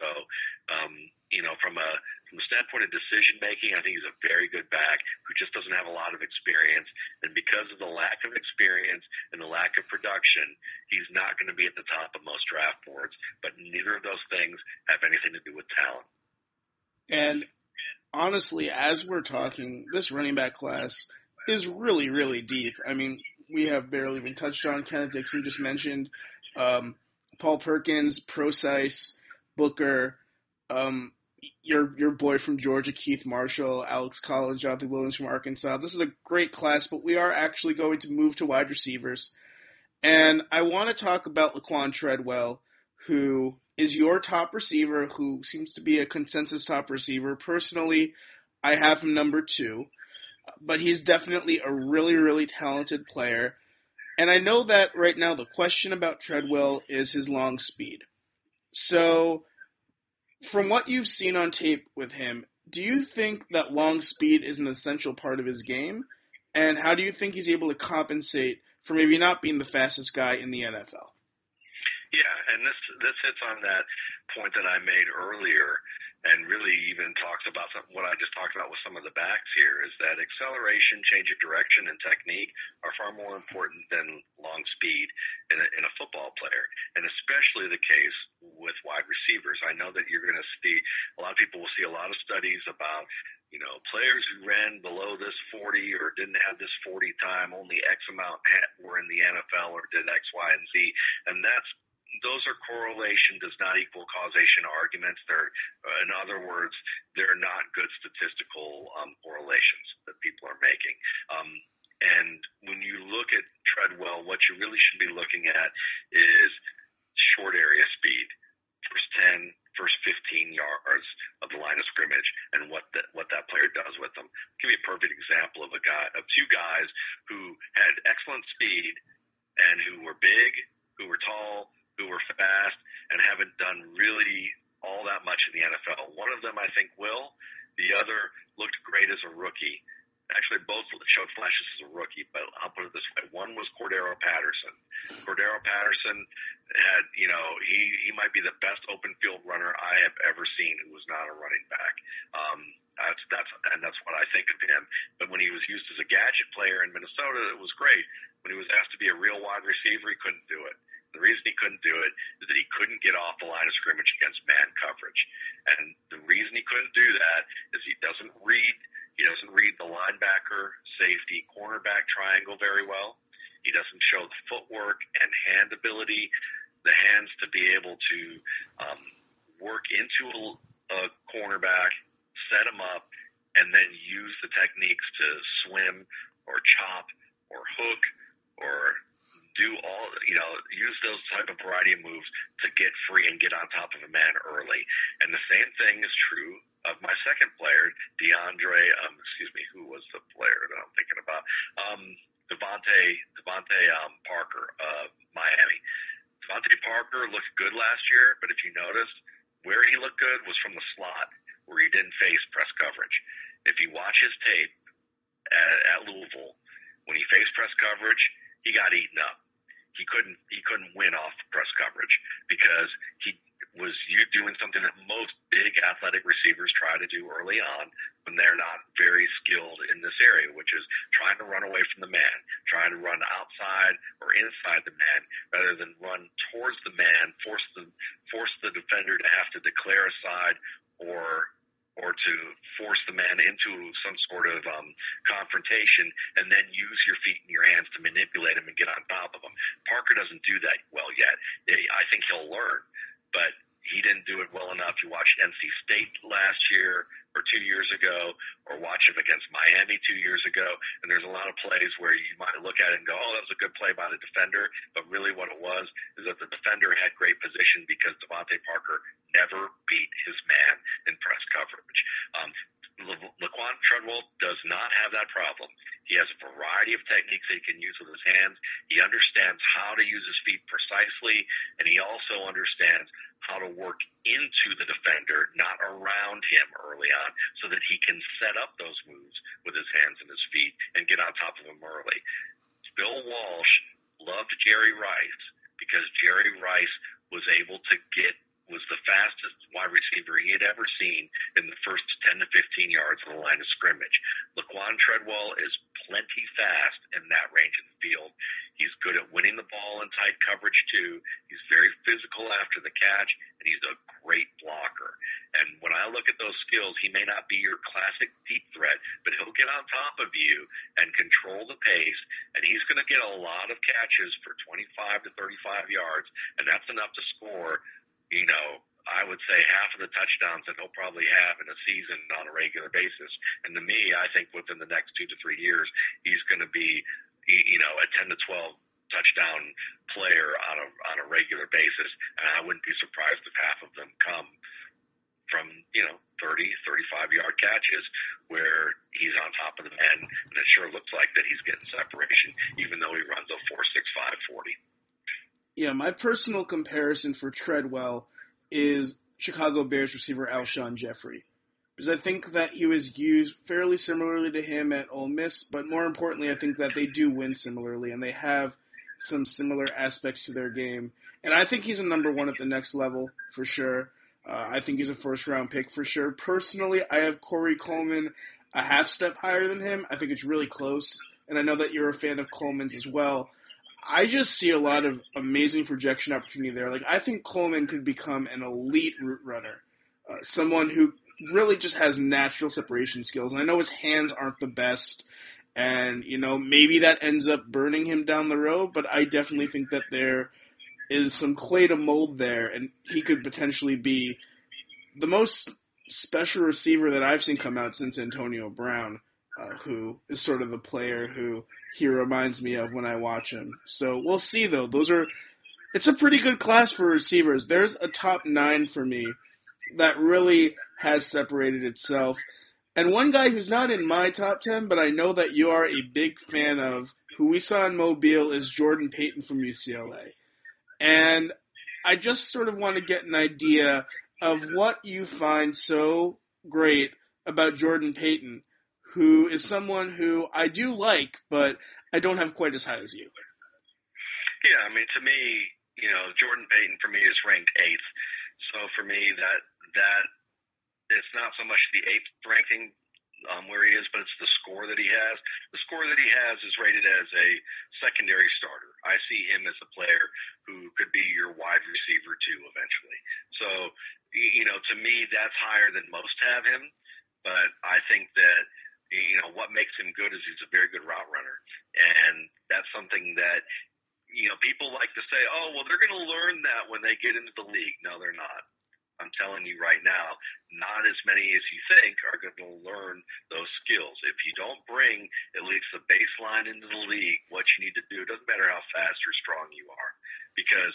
um, you know, from a from the standpoint of decision making, I think he's a very good back who just doesn't have a lot of experience, and because of the lack of experience and the lack of production, he's not going to be at the top of most draft boards. But neither of those things have anything to do with talent. And honestly, as we're talking, this running back class is really, really deep. I mean, we have barely even touched on Kenneth Dixon just mentioned, um, Paul Perkins, Prosise, Booker, um, your your boy from Georgia, Keith Marshall, Alex Collins, Jonathan Williams from Arkansas. This is a great class, but we are actually going to move to wide receivers. And I want to talk about Laquon Treadwell, who is your top receiver, who seems to be a consensus top receiver. Personally, I have him number two but he's definitely a really, really talented player. And I know that right now the question about Treadwell is his long speed. So, from what you've seen on tape with him, do you think that long speed is an essential part of his game? And how do you think he's able to compensate for maybe not being the fastest guy in the NFL? Yeah, and this this hits on that point that I made earlier and really even talks about some, what I just talked about with some of the backs here is that acceleration, change of direction, and technique are far more important than long speed in a, in a football player, and especially the case with wide receivers. I know that you're going to see a lot of people will see a lot of studies about you know, players who ran below this 40 or didn't have this 40 time, only X amount were in the NFL or did X, Y, and Z. And that's those are correlation does not equal causation arguments. They're, uh, in other words, they're not good statistical um, correlations that people are making. Um, and when you look at Treadwell, what you really should be looking at is short area speed, first 10, first 15 yards of the line of scrimmage, and what that what that player does with them. I'll give you a perfect example of a guy of two guys who had excellent speed and who were big, who were tall, who were fast and haven't done really all that much in the NFL. One of them, I think, will, The other looked great as a rookie. Actually, both showed flashes as a rookie, but I'll put it this way: one was Cordarrelle Patterson. Cordarrelle Patterson had, you know, he he might be the best open field runner I have ever seen who was not a running back. Um, that's that's and that's what I think of him. But when he was used as a gadget player in Minnesota, it was great. When he was asked to be a real wide receiver, he couldn't do it. The reason he couldn't do it is that he couldn't get off the line of scrimmage against man coverage. And the reason he couldn't do that is he doesn't read he doesn't read the linebacker, safety, cornerback triangle very well. He doesn't show the footwork and hand ability, the hands to be able to um, work into a, a cornerback, set him up, and then use the techniques to swim or chop or hook or do all you know use those type of variety of moves to get free and get on top of a man early. And the same thing is true of my second player, DeAndre. Um, excuse me, who was the player that I'm thinking about? Um, DeVante DeVante um, Parker of Miami. DeVante Parker looked good last year, but if you noticed, where he looked good was from the slot, where he didn't face press coverage. If you watch his tape at, at Louisville, when he faced press coverage, he got eaten up he couldn't he couldn't win off press coverage because he was you doing something that most big athletic receivers try to do early on when they're not very skilled in this area, which is trying to run away from the man, trying to run outside or inside the man rather than run towards the man, force the force the defender to have to declare a side or or to force the man into some sort of um, confrontation and then use your feet and your hands to manipulate him and get on top of him. Parker doesn't do that well yet. I think he'll learn, but he didn't do it well enough. You watched NC State last year or two years ago, or watch him against Miami two years ago, and there's a lot of plays where you might look at it and go, "Oh, that was a good play by the defender," but really what it was is that the defender had great position because DeVante Parker never beat his man in press coverage. Um, Laquon Treadwell does not have that problem. He has a variety of techniques that he can use with his hands. He understands how to use his feet precisely, and he also understands how to work into the defender, not around him early on, so that he can set up those moves with his hands and his feet and get on top of him early. Bill Walsh loved Jerry Rice because Jerry Rice was able to get was the fastest wide receiver he had ever seen in the first 10 to 15 yards of the line of scrimmage. Laquon Treadwell is plenty fast in that range of the field. He's good at winning the ball in tight coverage too. He's very physical after the catch, and he's a great blocker. And when I look at those skills, he may not be your classic deep threat, but he'll get on top of you and control the pace, and he's going to get a lot of catches for 25 to 35 yards, and that's enough to score you know, I would say half of the touchdowns that he'll probably have in a season on a regular basis. And to me, I think within the next two to three years, he's going to be, you know, a 10 to 12 touchdown player on a on a regular basis. And I wouldn't be surprised if half of them come from, you know, 30, 35 yard catches where he's on top of the man. And it sure looks like that he's getting separation, even though he runs a 4 6 5 40. Yeah, my personal comparison for Treadwell is Chicago Bears receiver Alshon Jeffery. Because I think that he was used fairly similarly to him at Ole Miss, but more importantly, I think that they do win similarly and they have some similar aspects to their game. And I think he's a number one at the next level for sure. Uh, I think he's a first round pick for sure. Personally, I have Corey Coleman a half step higher than him. I think it's really close. And I know that you're a fan of Coleman's as well. I just see a lot of amazing projection opportunity there. Like I think Coleman could become an elite route runner, uh, someone who really just has natural separation skills. And I know his hands aren't the best, and you know maybe that ends up burning him down the road. But I definitely think that there is some clay to mold there, and he could potentially be the most special receiver that I've seen come out since Antonio Brown, uh, who is sort of the player who he reminds me of when I watch him. So we'll see though. Those are it's a pretty good class for receivers. There's a top nine for me that really has separated itself. And one guy who's not in my top ten, but I know that you are a big fan of, who we saw in Mobile, is Jordan Payton from UCLA. And I just sort of want to get an idea of what you find so great about Jordan Payton, who is someone who I do like, but I don't have quite as high as you. Yeah, I mean, to me, you know, Jordan Payton for me is ranked eighth. So for me, that that it's not so much the eighth ranking um, where he is, but it's the score that he has. The score that he has is rated as a secondary starter. I see him as a player who could be your wide receiver too eventually. So, you know, to me, that's higher than most have him. But I think that you know what makes him good is he's a very good route runner, and that's something that you know people like to say, oh well, they're going to learn that when they get into the league. No, they're not. I'm telling you right now, not as many as you think are going to learn those skills. If you don't bring at least the baseline into the league, what you need to do, it doesn't matter how fast or strong you are, because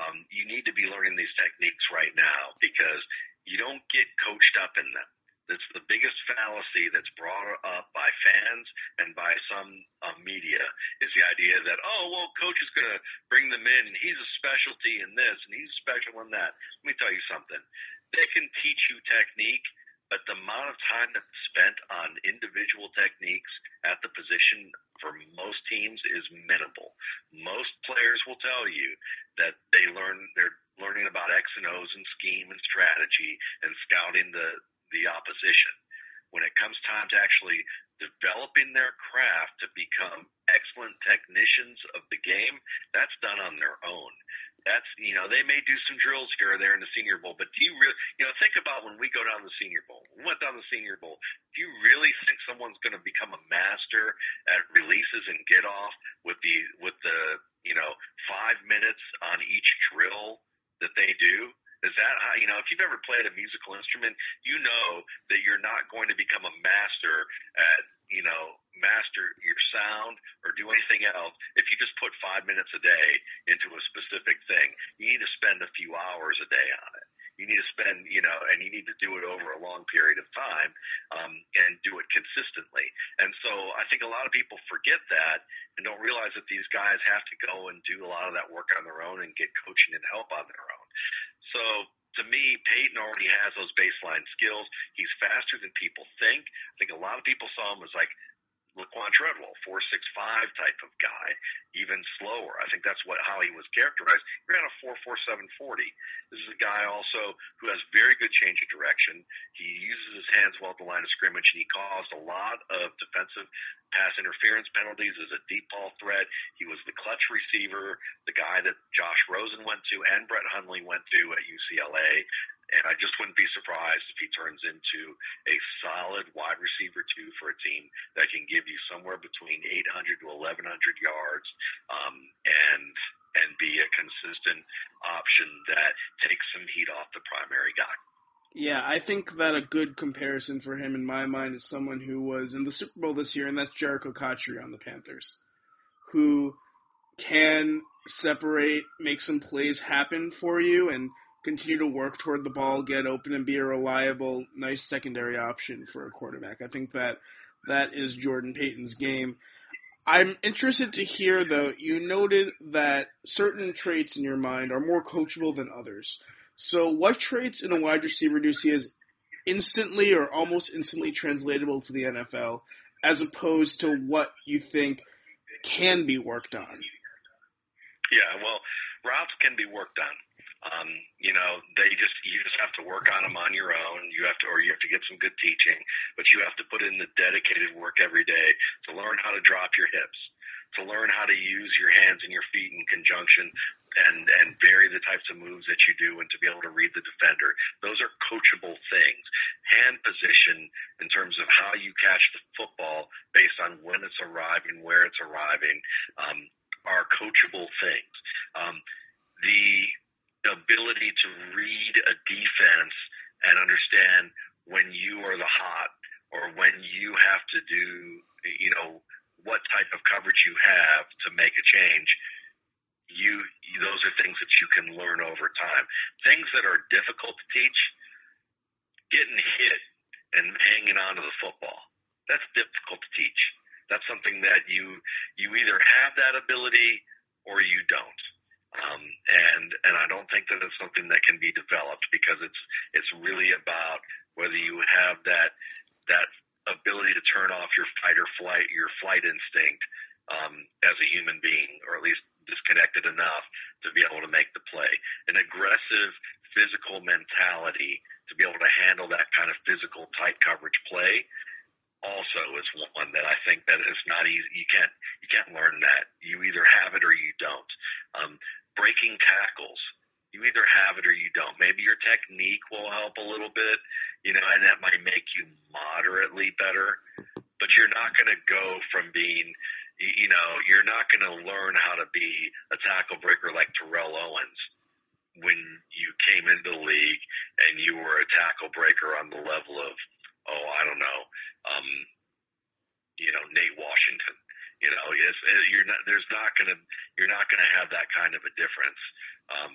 um, you need to be learning these techniques right now because you don't get coached up in them. That's the biggest fallacy that's brought up by fans and by some uh, media is the idea that, oh, well, coach is going to bring them in and he's a specialty in this and he's special in that. Let me tell you something. They can teach you technique, but the amount of time that's spent on individual techniques at the position for most teams is minimal. Most players will tell you that they learn, they're learning about X and O's and scheme and strategy and scouting the, the opposition. When it comes time to actually developing their craft to become excellent technicians of the game, that's done on their own. That's you know they may do some drills here or there in the Senior Bowl, but do you really you know think about when we go down the Senior Bowl? We went down the Senior Bowl. Do you really think someone's going to become a master at releases and get off with the with the you know five minutes on each drill that they do? Is that how, you know, if you've ever played a musical instrument, you know that you're not going to become a master at, you know, master your sound or do anything else if you just put five minutes a day into a specific thing. You need to spend a few hours a day on it. You need to spend, you know, and you need to do it over a long period of time um, and do it consistently. And so I think a lot of people forget that and don't realize that these guys have to go and do a lot of that work on their own and get coaching and help on their own. So to me, Payton already has those baseline skills. He's faster than people think. I think a lot of people saw him as like Laquon Treadwell, four six five type of guy, even slower. I think that's what how he was characterized. He ran a four four seven forty. This is a guy also who has very good change of direction. He uses his hands well at the line of scrimmage, and he caused a lot of defensive pass interference penalties as a deep ball threat. He was the clutch receiver, the guy that Josh Rosen went to and Brett Hundley went to at UCLA. And I just wouldn't be surprised if he turns into a solid wide receiver two for a team that can give you somewhere between 800 to 1100 yards, um, and and be a consistent option that takes some heat off the primary guy. Yeah, I think that a good comparison for him in my mind is someone who was in the Super Bowl this year, and that's Jerricho Cotchery on the Panthers, who can separate, make some plays happen for you, and continue to work toward the ball, get open, and be a reliable, nice secondary option for a quarterback. I think that that is Jordan Payton's game. I'm interested to hear, though, you noted that certain traits in your mind are more coachable than others. So, what traits in a wide receiver do you see as instantly or almost instantly translatable to the NFL, as opposed to what you think can be worked on? Yeah, well, routes can be worked on. Um, you know, they just you just have to work on them on your own. You have to, or you have to get some good teaching, but you have to put in the dedicated work every day to learn how to drop your hips, to learn how to use your hands and your feet in conjunction, and and vary the types of moves that you do, and to be able to read the defender. Those are coachable things. Hand position in terms of how you catch the football based on when it's arriving, where it's arriving, um, are coachable things. Um, the ability to read a defense and understand when you are the hot or when you have to do, you know, what type of coverage you have to make a change. You, those are things that you can learn over time. Things that are difficult to teach, getting hit and hanging on to the football. That's difficult to teach. That's something that you, you either have that ability or you don't. Um, and and I don't think that it's something that can be developed because it's it's really about whether you have that that ability to turn off your fight or flight, your flight instinct um, as a human being, or at least disconnected enough to be able to make the play. An aggressive physical mentality to be able to handle that kind of physical tight coverage play also is one that I think that is not easy. You can't you can't learn that. You either have it or you don't. Um, breaking tackles, you either have it or you don't. Maybe your technique will help a little bit, you know, and that might make you moderately better. But you're not going to go from being, you know, you're not going to learn how to be a tackle breaker like Terrell Owens when you came into the league and you were a tackle breaker on the level of, oh, I don't know, um, you know, Nate Washington. You know, it's, it, you're not, there's not gonna, you're not gonna have that kind of a difference. Um,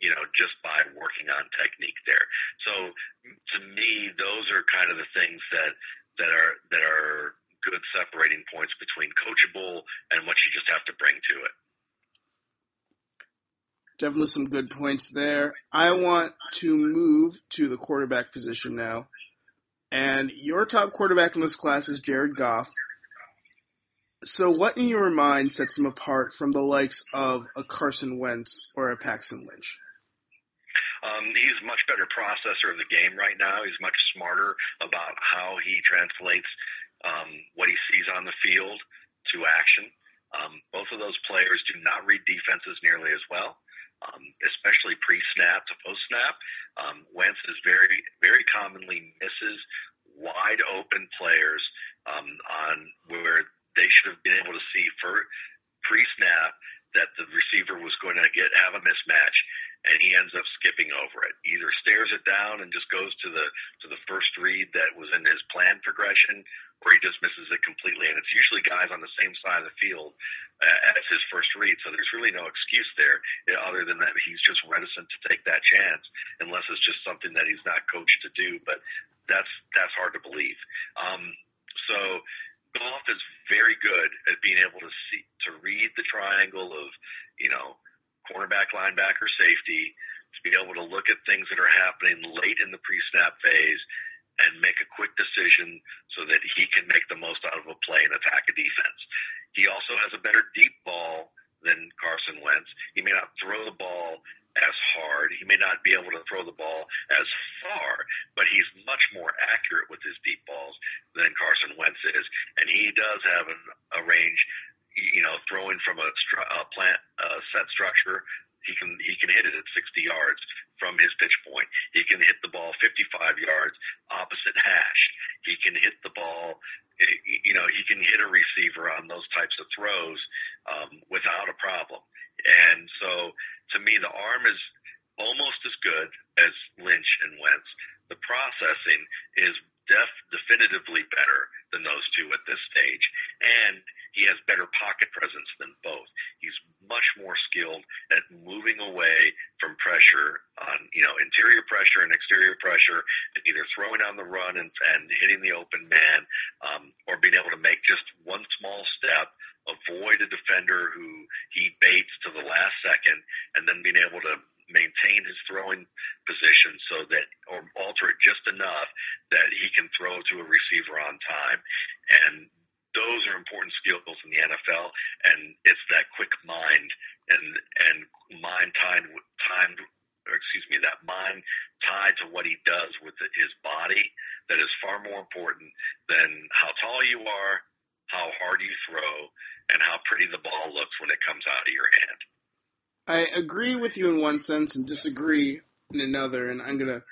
you know, just by working on technique there. So to me, those are kind of the things that, that are, that are good separating points between coachable and what you just have to bring to it. Definitely some good points there. I want to move to the quarterback position now. And your top quarterback in this class is Jared Goff. So what in your mind sets him apart from the likes of a Carson Wentz or a Paxton Lynch? Um, he's a much better processor of the game right now. He's much smarter about how he translates um, what he sees on the field to action. Um, both of those players do not read defenses nearly as well um, especially pre-snap to post-snap. Um, Wentz is very, very commonly misses wide open players um, on where they should have been able to see for pre-snap that the receiver was going to get have a mismatch, and he ends up skipping over it. Either stares it down and just goes to the to the first read that was in his plan progression, or he just misses it completely. And it's usually guys on the same side of the field as his first read, so there's really no excuse there other than that he's just reticent to take that chance unless it's just something that he's not coached to do. But that's that's hard to believe. Um, so Goff is very good at being able to see to read the triangle of you know cornerback, linebacker, safety, to be able to look at things that are happening late in the pre-snap phase and make a quick decision so that he can make the most out of a play and attack a defense. He also has a better deep ball than Carson Wentz. He may not throw the ball as hard. He may not be able to throw the ball as far, but he's much more accurate with his deep balls than Carson Wentz is. And he does have an, a range, you know, throwing from a, stru- a plant uh, set structure he can he can hit it at 60 yards from his pitch point. He can hit the ball 55 yards opposite hash. He can hit the ball. You know, he can hit a receiver on those types of throws um, without a problem. And so, to me, the arm is almost as good as Lynch and Wentz. The processing is def, definitively better than those two at this stage, and he has better pocket presence than both. He's much more skilled at moving away from pressure on, you know, interior pressure and exterior pressure, and either throwing on the run and, and hitting the open man, um, or being able to make just one small step, avoid a defender who he baits to the last second, and then being able to maintain his throwing position so that, or alter it just enough that he can throw to a receiver on time. And those are important skills in the NFL, and it's that quick mind and and mind tied time, or excuse me, that mind tied to what he does with his body that is far more important than how tall you are, how hard you throw, and how pretty the ball looks when it comes out of your hand. I agree with you in one sense and disagree in another, and I'm gonna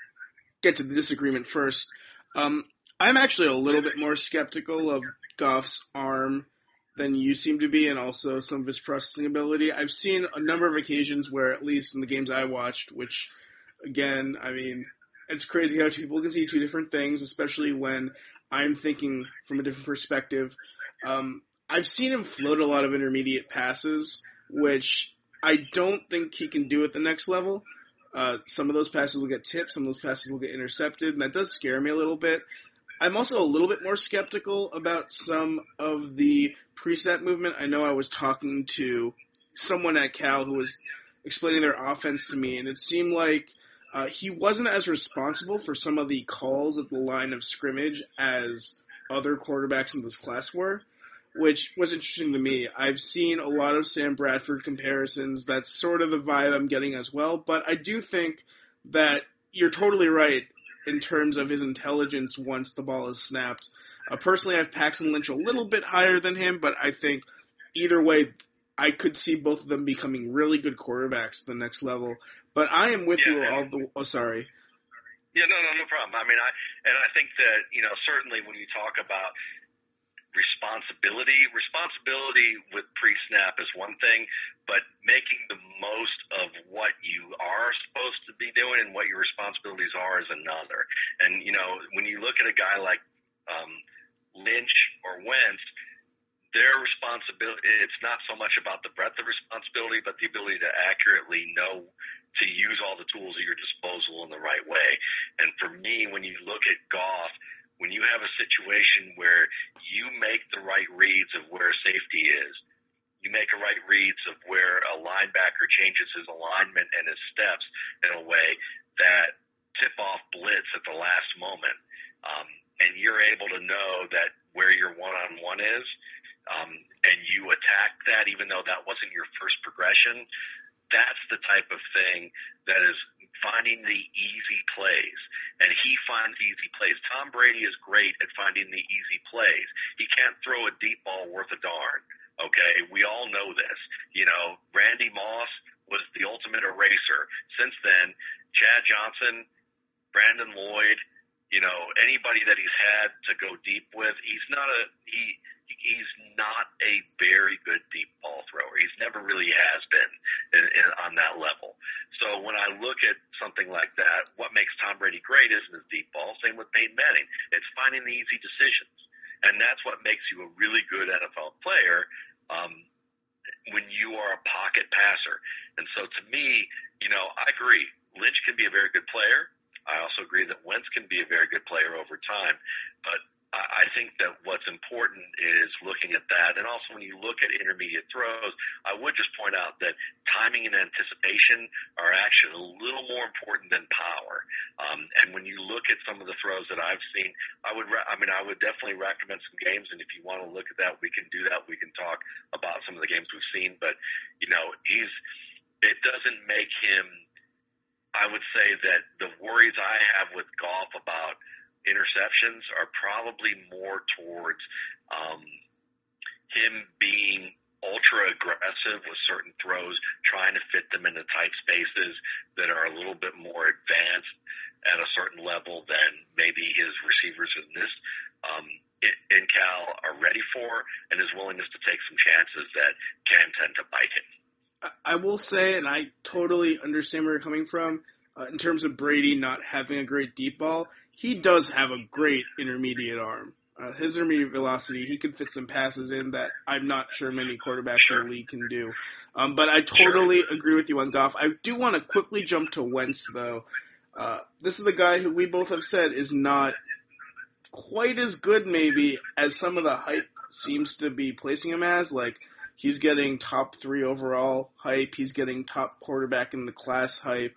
get to the disagreement first. Um, I'm actually a little bit more skeptical of Goff's arm than you seem to be, and also some of his processing ability. I've seen a number of occasions where, at least in the games I watched, which, again, I mean, it's crazy how two people can see two different things, especially when I'm thinking from a different perspective. Um, I've seen him float a lot of intermediate passes, which I don't think he can do at the next level. Uh, some of those passes will get tipped, some of those passes will get intercepted, and that does scare me a little bit. I'm also a little bit more skeptical about some of the preset movement. I know I was talking to someone at Cal who was explaining their offense to me, and it seemed like uh, he wasn't as responsible for some of the calls at the line of scrimmage as other quarterbacks in this class were, which was interesting to me. I've seen a lot of Sam Bradford comparisons. That's sort of the vibe I'm getting as well. But I do think that you're totally right in terms of his intelligence once the ball is snapped. Uh, personally, I have Paxton Lynch a little bit higher than him, but I think either way, I could see both of them becoming really good quarterbacks at the next level. But I am with Yeah, you all the. Oh, sorry. Yeah, no, no, no problem. I mean, I and I think that you know certainly when you talk about responsibility, responsibility with pre-snap is one thing, but making the most of what you are supposed to be doing and what your responsibilities are is another. And you know, when you look at a guy like um, Lynch or Wentz, their responsibility it's not so much about the breadth of responsibility, but the ability to accurately know to use all the tools at your disposal in the right way. And for me, when you look at Goff, when you have a situation where you make the right reads of where safety is, you make a right reads of where a linebacker changes his alignment and his steps in a way that tip off blitz at the last moment. Um, and you're able to know that where your one on one is, um, and you attack that even though that wasn't your first progression, that's the type of thing that is finding the easy plays. And he finds easy plays. Tom Brady is great at finding the easy plays. He can't throw a deep ball worth a darn. Okay, we all know this. You know, Randy Moss was the ultimate eraser. Since then, Chad Johnson, Brandon Lloyd, you know, anybody that he's had to go deep with, he's not a he he's not a very good deep ball thrower. He's never really has been in, in, on that level. So when I look at something like that, what makes Tom Brady great isn't his deep ball. Same with Peyton Manning. It's finding the easy decisions, and that's what makes you a really good NFL player. Um, when you are a pocket passer. And so to me, you know, I agree. Lynch can be a very good player. I also agree that Wentz can be a very good player over time. But I think that what's important is looking at that. And also when you look at intermediate throws, I would just point out that timing and anticipation are actually a little more important than power. Um, and when you look at some of the throws that I've seen, I would, re- I mean, I would definitely recommend some games. And if you want to look at that, we can do that. We can talk about some of the games we've seen. But, you know, he's, it doesn't make him, I would say that the worries I have with Goff about interceptions are probably more towards um, him being ultra aggressive with certain throws, trying to fit them into tight spaces that are a little bit more advanced at a certain level than maybe his receivers in this um, in- Cal are ready for, and his willingness to take some chances that can tend to bite him. I- will say, and I totally understand where you're coming from, uh, in terms of Brady not having a great deep ball, he does have a great intermediate arm. Uh, his intermediate velocity, he can fit some passes in that I'm not sure many quarterbacks Sure. in the league can do. Um, but I totally agree with you on Goff. I do want to quickly jump to Wentz, though. Uh, this is a guy who we both have said is not quite as good, maybe, as some of the hype seems to be placing him as. Like, he's getting top three overall hype, he's getting top quarterback in the class hype.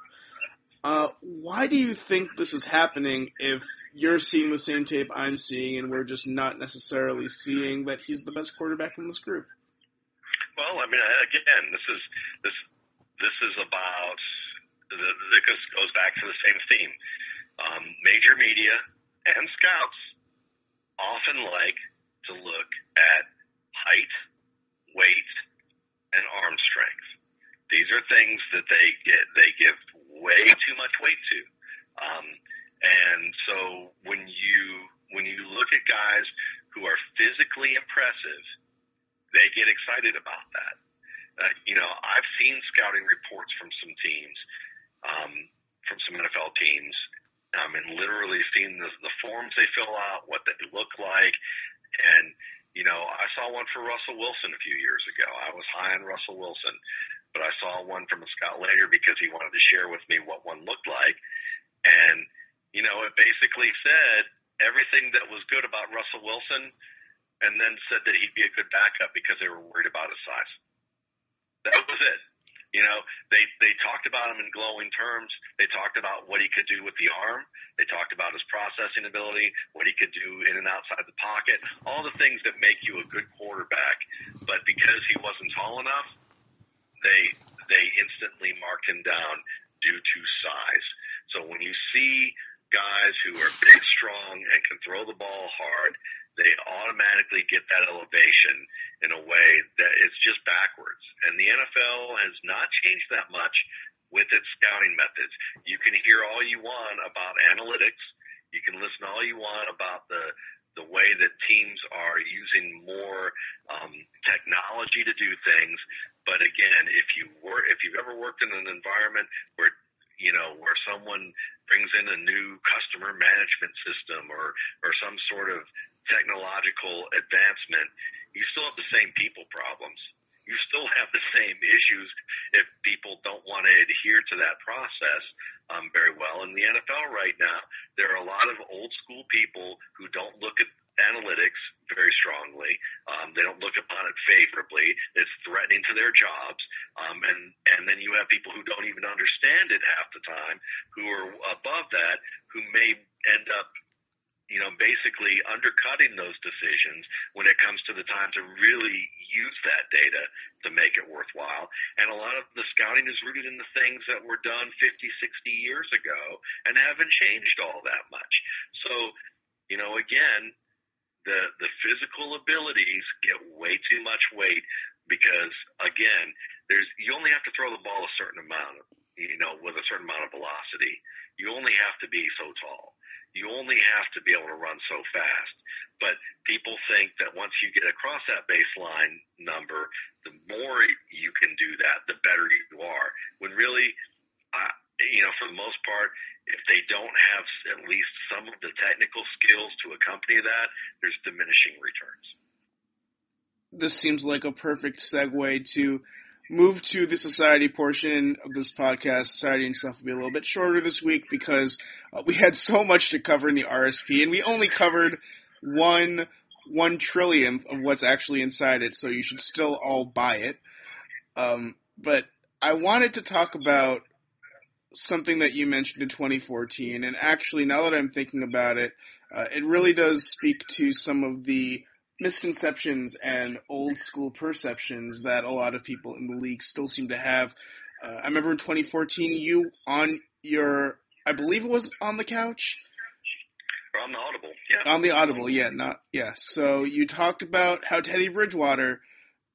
Uh, why do you think this is happening if you're seeing the same tape I'm seeing and we're just not necessarily seeing that he's the best quarterback in this group? Well, I mean, again, this is this this is about this goes back to the same theme. Um, major media and scouts often like to look at height, weight, and arm strength. These are things that they get they give way too much weight to. Um, and so when you when you look at guys who are physically impressive, they get excited about that. Uh, you know, I've seen scouting reports from some teams, um, from some NFL teams, um, and literally seen the, the forms they fill out, what they look like, and you know, I saw one for Russell Wilson a few years ago. I was high on Russell Wilson, but I saw one from a scout later because he wanted to share with me what one looked like, and you know, it basically said everything that was good about Russell Wilson and then said that he'd be a good backup because they were worried about his size. That was it. You know, they they talked about him in glowing terms. They talked about what he could do with the arm. They talked about his processing ability, what he could do in and outside the pocket, all the things that make you a good quarterback. But because he wasn't tall enough, they they instantly marked him down due to size. So when you see guys who are big, strong, and can throw the ball hard, they automatically get that elevation in a way that it's just backwards. And the NFL has not changed that much with its scouting methods. You can hear all you want about analytics. You can listen all you want about the the way that teams are using more um, technology to do things. But again, if you were if you've ever worked in an environment where you know where someone brings in a new customer management system or or some sort of technological advancement, you still have the same people problems. You still have the same issues if people don't want to adhere to that process um, very well. In the NFL right now, there are a lot of old school people who don't look at analytics very strongly. Um, they don't look upon it favorably. It's threatening to their jobs. Um, and, and then you have people who don't even understand it half the time, who are above that, who may end up you know, basically undercutting those decisions when it comes to the time to really use that data to make it worthwhile. And a lot of the scouting is rooted in the things that were done 50, 60 years ago and haven't changed all that much. So, you know, again, the, the physical abilities get way too much weight because again, there's, you only have to throw the ball a certain amount, you know, with a certain amount of velocity. You only have to be so tall you only have to be able to run so fast. But people think that once you get across that baseline number, the more you can do that, the better you are. When really, uh, you know, for the most part, if they don't have at least some of the technical skills to accompany that, there's diminishing returns. This seems like a perfect segue to move to the society portion of this podcast. Society and stuff will be a little bit shorter this week because uh, we had so much to cover in the RSP, and we only covered one one trillionth of what's actually inside it. So you should still all buy it. Um, but I wanted to talk about something that you mentioned in 2014, and actually, now that I'm thinking about it, uh, it really does speak to some of the misconceptions and old school perceptions that a lot of people in the league still seem to have. Uh, I remember in 2014, you on your, I believe it was on the couch. Or on the Audible, yeah. On the Audible, yeah, not yeah. So you talked about how Teddy Bridgewater,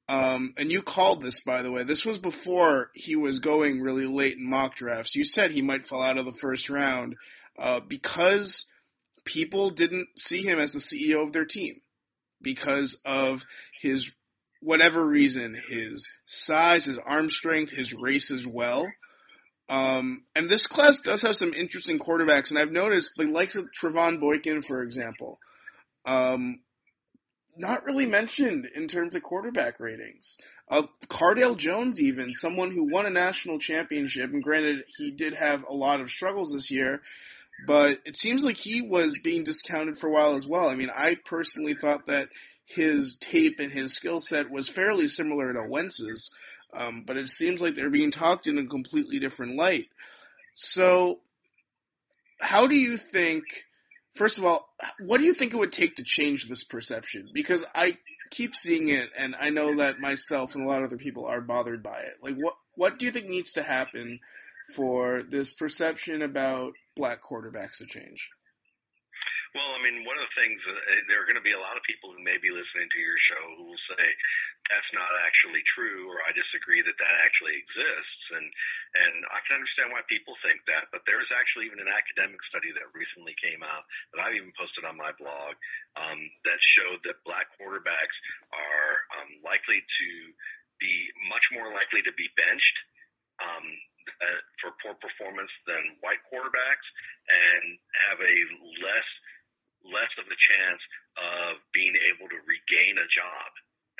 um, and you called this by the way. This was before he was going really late in mock drafts. You said he might fall out of the first round uh, because people didn't see him as the CEO of their team because of his whatever reason, his size, his arm strength, his race as well. Um, and this class does have some interesting quarterbacks, and I've noticed the likes of Trevone Boykin, for example, um, not really mentioned in terms of quarterback ratings. Uh, Cardale Jones, even someone who won a national championship, and granted he did have a lot of struggles this year, but it seems like he was being discounted for a while as well. I mean, I personally thought that his tape and his skill set was fairly similar to Wentz's, um, but it seems like they're being talked in a completely different light. So, how do you think? First of all, what do you think it would take to change this perception? Because I keep seeing it, and I know that myself and a lot of other people are bothered by it. Like, what what do you think needs to happen for this perception about black quarterbacks to change? Well, I mean, one of the things uh, there are going to be a lot of people who may be listening to your show who will say that's not actually true, or I disagree that that actually exists, and and I can understand why people think that. But there is actually even an academic study that recently came out that I've even posted on my blog um, that showed that black quarterbacks are um, likely to be much more likely to be benched um, uh, for poor performance than white quarterbacks and have a less less of a chance of being able to regain a job.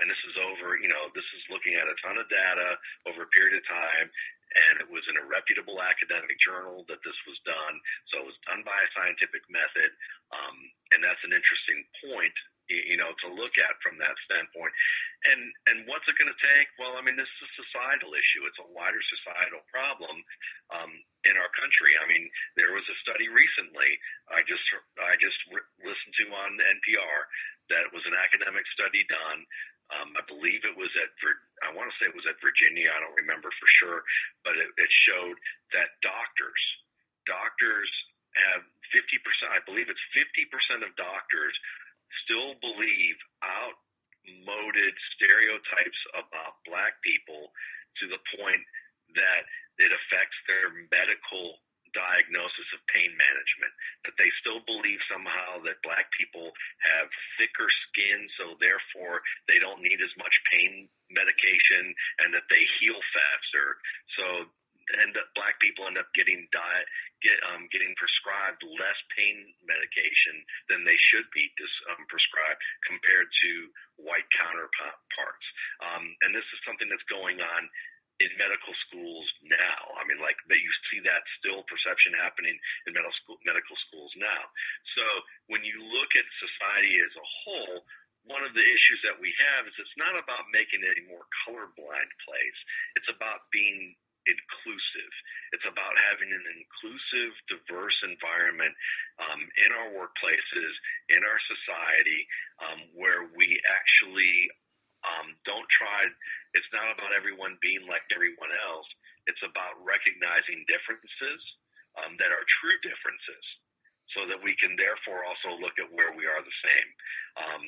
And this is over, you know, this is looking at a ton of data over a period of time, and it was in a reputable academic journal that this was done. So it was done by a scientific method, um, and that's an interesting point you know, to look at from that standpoint. And and what's it going to take? Well, I mean, this is a societal issue. It's a wider societal problem um, in our country. I mean, there was a study recently I just I just re- listened to on NPR that was an academic study done. Um, I believe it was at I want to say it was at Virginia. I don't remember for sure, but it, it showed that doctors doctors have 50%. I believe it's 50% of doctors still believe outmoded stereotypes about black people to the point that it affects their medical diagnosis of pain management. That they still believe somehow that black people have thicker skin, so therefore they don't need as much pain medication and that they heal faster. So end up black people end up getting diet get um, getting prescribed less pain medication than they should be dis, um, prescribed compared to white counterparts. Um, and this is something that's going on in medical schools now. I mean, like that you see that still perception happening in medical school, medical schools now. So when you look at society as a whole, one of the issues that we have is it's not about making it a more colorblind place. It's about being inclusive. It's about having an inclusive, diverse environment um, in our workplaces, in our society, um, where we actually um, don't try. It's not about everyone being like everyone else. It's about recognizing differences um, that are true differences, so that we can therefore also look at where we are the same. Um,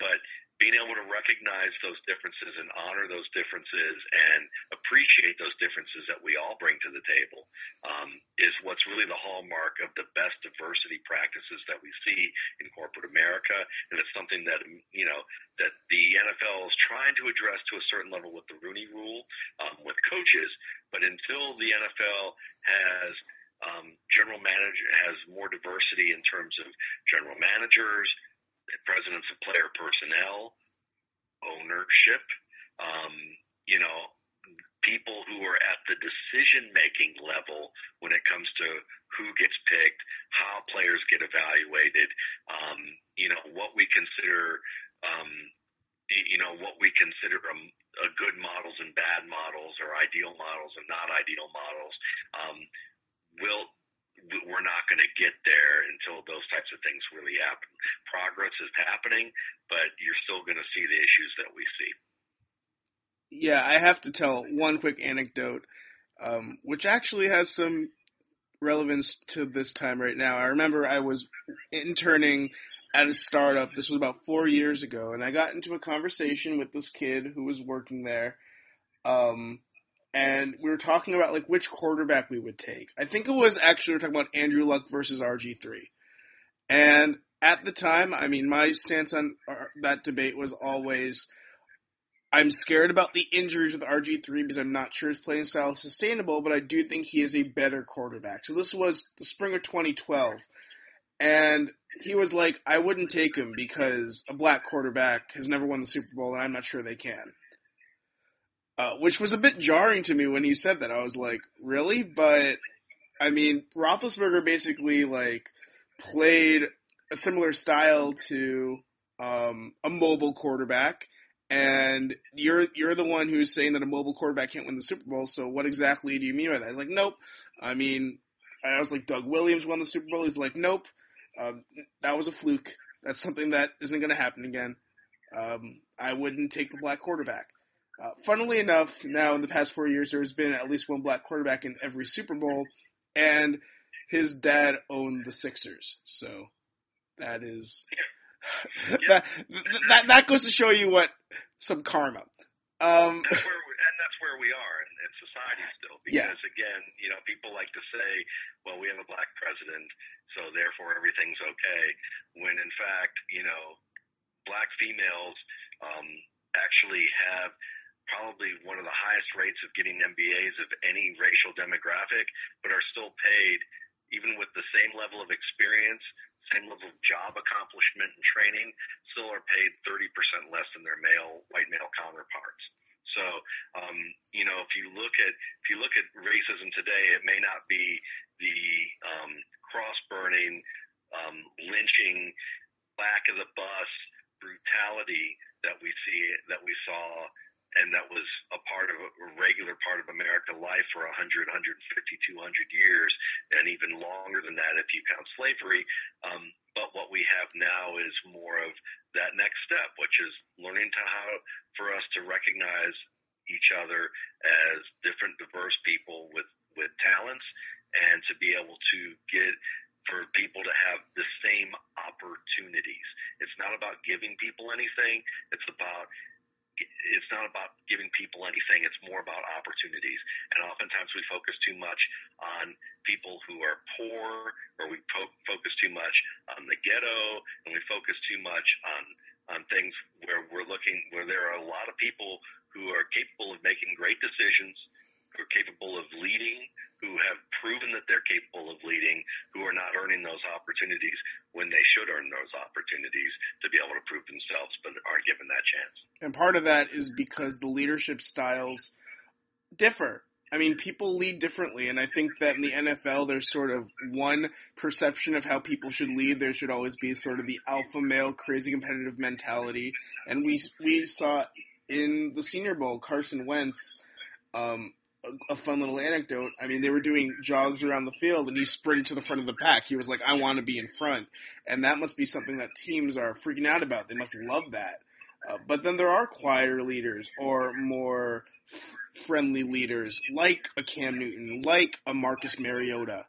but being able to recognize those differences and honor those differences and appreciate those differences that we all bring to the table um, is what's really the hallmark of the best diversity practices that we see in corporate America. And it's something that, you know, that the NFL is trying to address to a certain level with the Rooney rule um, with coaches. But until the NFL has um, general manager has more diversity in terms of general managers, presidents of player personnel, ownership, um, you know, people who are at the decision making level when it comes to who gets picked, how players get evaluated, um, you know, what we consider, um, you know, what we consider a, a good models and bad models or ideal models and not ideal models. Um, will we're not going to get there until those types of things really happen. Progress is happening, but you're still going to see the issues that we see. Yeah, I have to tell one quick anecdote, um, which actually has some relevance to this time right now. I remember I was interning at a startup. This was about four years ago, and I got into a conversation with this kid who was working there. Um, and we were talking about like which quarterback we would take. I think it was actually we were talking about Andrew Luck versus RG three, and at the time, I mean, my stance on uh, that debate was always. I'm scared about the injuries with RG3 because I'm not sure his playing style is sustainable, but I do think he is a better quarterback. So this was the spring of 2012. And he was like, I wouldn't take him because a black quarterback has never won the Super Bowl and I'm not sure they can. Uh, which was a bit jarring to me when he said that. I was like, really? But I mean, Roethlisberger basically like played a similar style to um, a mobile quarterback, and you're you're the one who's saying that a mobile quarterback can't win the Super Bowl. So what exactly do you mean by that? He's like, nope. I mean, I was like, Doug Williams won the Super Bowl. He's like, nope. Um, that was a fluke. That's something that isn't going to happen again. Um, I wouldn't take the black quarterback. Uh, funnily enough, now in the past four years, there's been at least one black quarterback in every Super Bowl, and his dad owned the Sixers. So that is that, that that goes to show you what some karma. Um, that's where we, and that's where we are in, in society still. Because yeah. again, you know, people like to say, "Well, we have a black president, so therefore everything's okay." When in fact, you know, black females um, actually have probably one of the highest rates of getting MBAs of any racial demographic, but are still paid, even with the same level of experience, same level of job accomplishment and training, still are paid 30% less than their male, white male counterparts. So, um, you know, if you look at if you look at racism today, it may not be the um, cross burning, um, lynching, back of the bus, mentality that we see that we saw and that was a part of a regular part of American life for 100, 150, 200 years, and even longer than that if you count slavery. Um, but what we have now is more of that next step, which is learning to how for us to recognize each other as different, diverse people with with talents, and to be able to get for people to have the same opportunities. It's not about giving people anything. It's about it's not about giving people anything. It's more about opportunities. And oftentimes we focus too much on people who are poor, or we po- focus too much on the ghetto, and we focus too much on on things where we're looking where there are a lot of people who are capable of making great decisions, who are capable of leading, who have proven that they're capable of leading, who are not earning those opportunities when they should earn those opportunities to be able to prove themselves, but aren't given that chance. And part of that is because the leadership styles differ. I mean, people lead differently, and I think that in the NFL, there's sort of one perception of how people should lead. There should always be sort of the alpha male, crazy competitive mentality, and we we saw in the Senior Bowl Carson Wentz um, a, a fun little anecdote. I mean, they were doing jogs around the field, and he sprinted to the front of the pack. He was like, "I want to be in front," and that must be something that teams are freaking out about. They must love that. Uh, but then there are quieter leaders or more f- friendly leaders, like a Cam Newton, like a Marcus Mariota,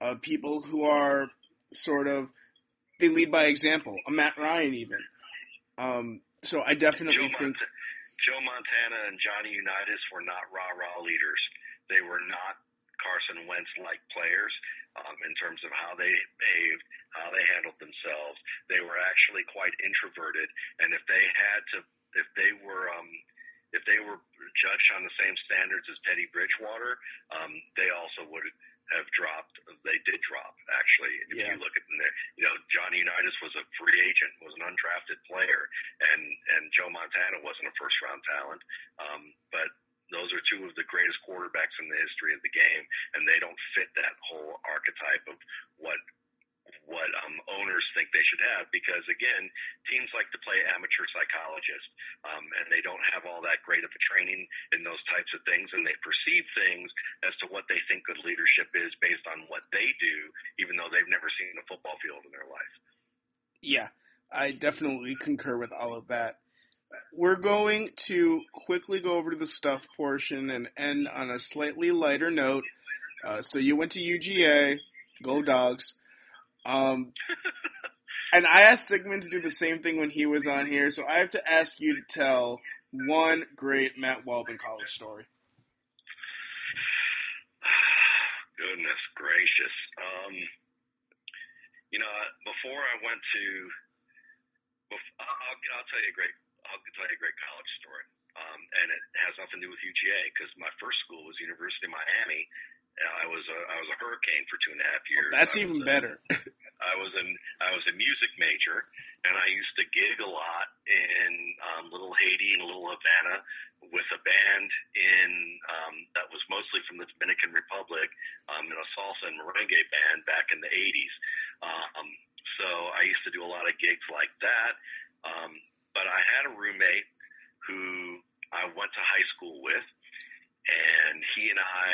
uh, people who are sort of they lead by example. A Matt Ryan, even. Um, so I definitely think. Joe Montana and Johnny Unitas were not rah rah leaders. They were not Carson Wentz like players um, in terms of how they behaved, how they handled themselves. They were actually quite introverted, and if they had to, if they were, um, if they were judged on the same standards as Teddy Bridgewater, um, they also would have dropped. They did drop actually. If Yeah. you look at the, you know, Johnny Unitas was a free agent, was an undrafted player, and and Joe Montana wasn't a first round talent. Um, but those are two of the greatest quarterbacks in the history of the game, and they don't fit that whole archetype of what what um, owners think they should have because again, teams like to play amateur psychologists, um, and they don't have all that great of a training in those types of things, and they perceive things as to what they think good leadership is based on what they do, even though they've never seen a football field in their life. Yeah, I definitely concur with all of that. We're going to quickly go over to the stuff portion and end on a slightly lighter note. Uh, so you went to UGA, go dogs. Um, and I asked Sigmund to do the same thing when he was on here, so I have to ask you to tell one great Matt Waldman college story. Goodness gracious. Um, you know, before I went to, I'll, I'll I'll tell you a great, I'll tell you a great college story. Um, and it has nothing to do with UGA because my first school was University of Miami. And I was a, I was a hurricane for two and a half years. That's even a- better. I was an I was a music major, and I used to gig a lot in um, Little Haiti and Little Havana with a band in um, that was mostly from the Dominican Republic, um, in a salsa and merengue band back in the '80s. Um, so I used to do a lot of gigs like that. Um, but I had a roommate who I went to high school with, and he and I,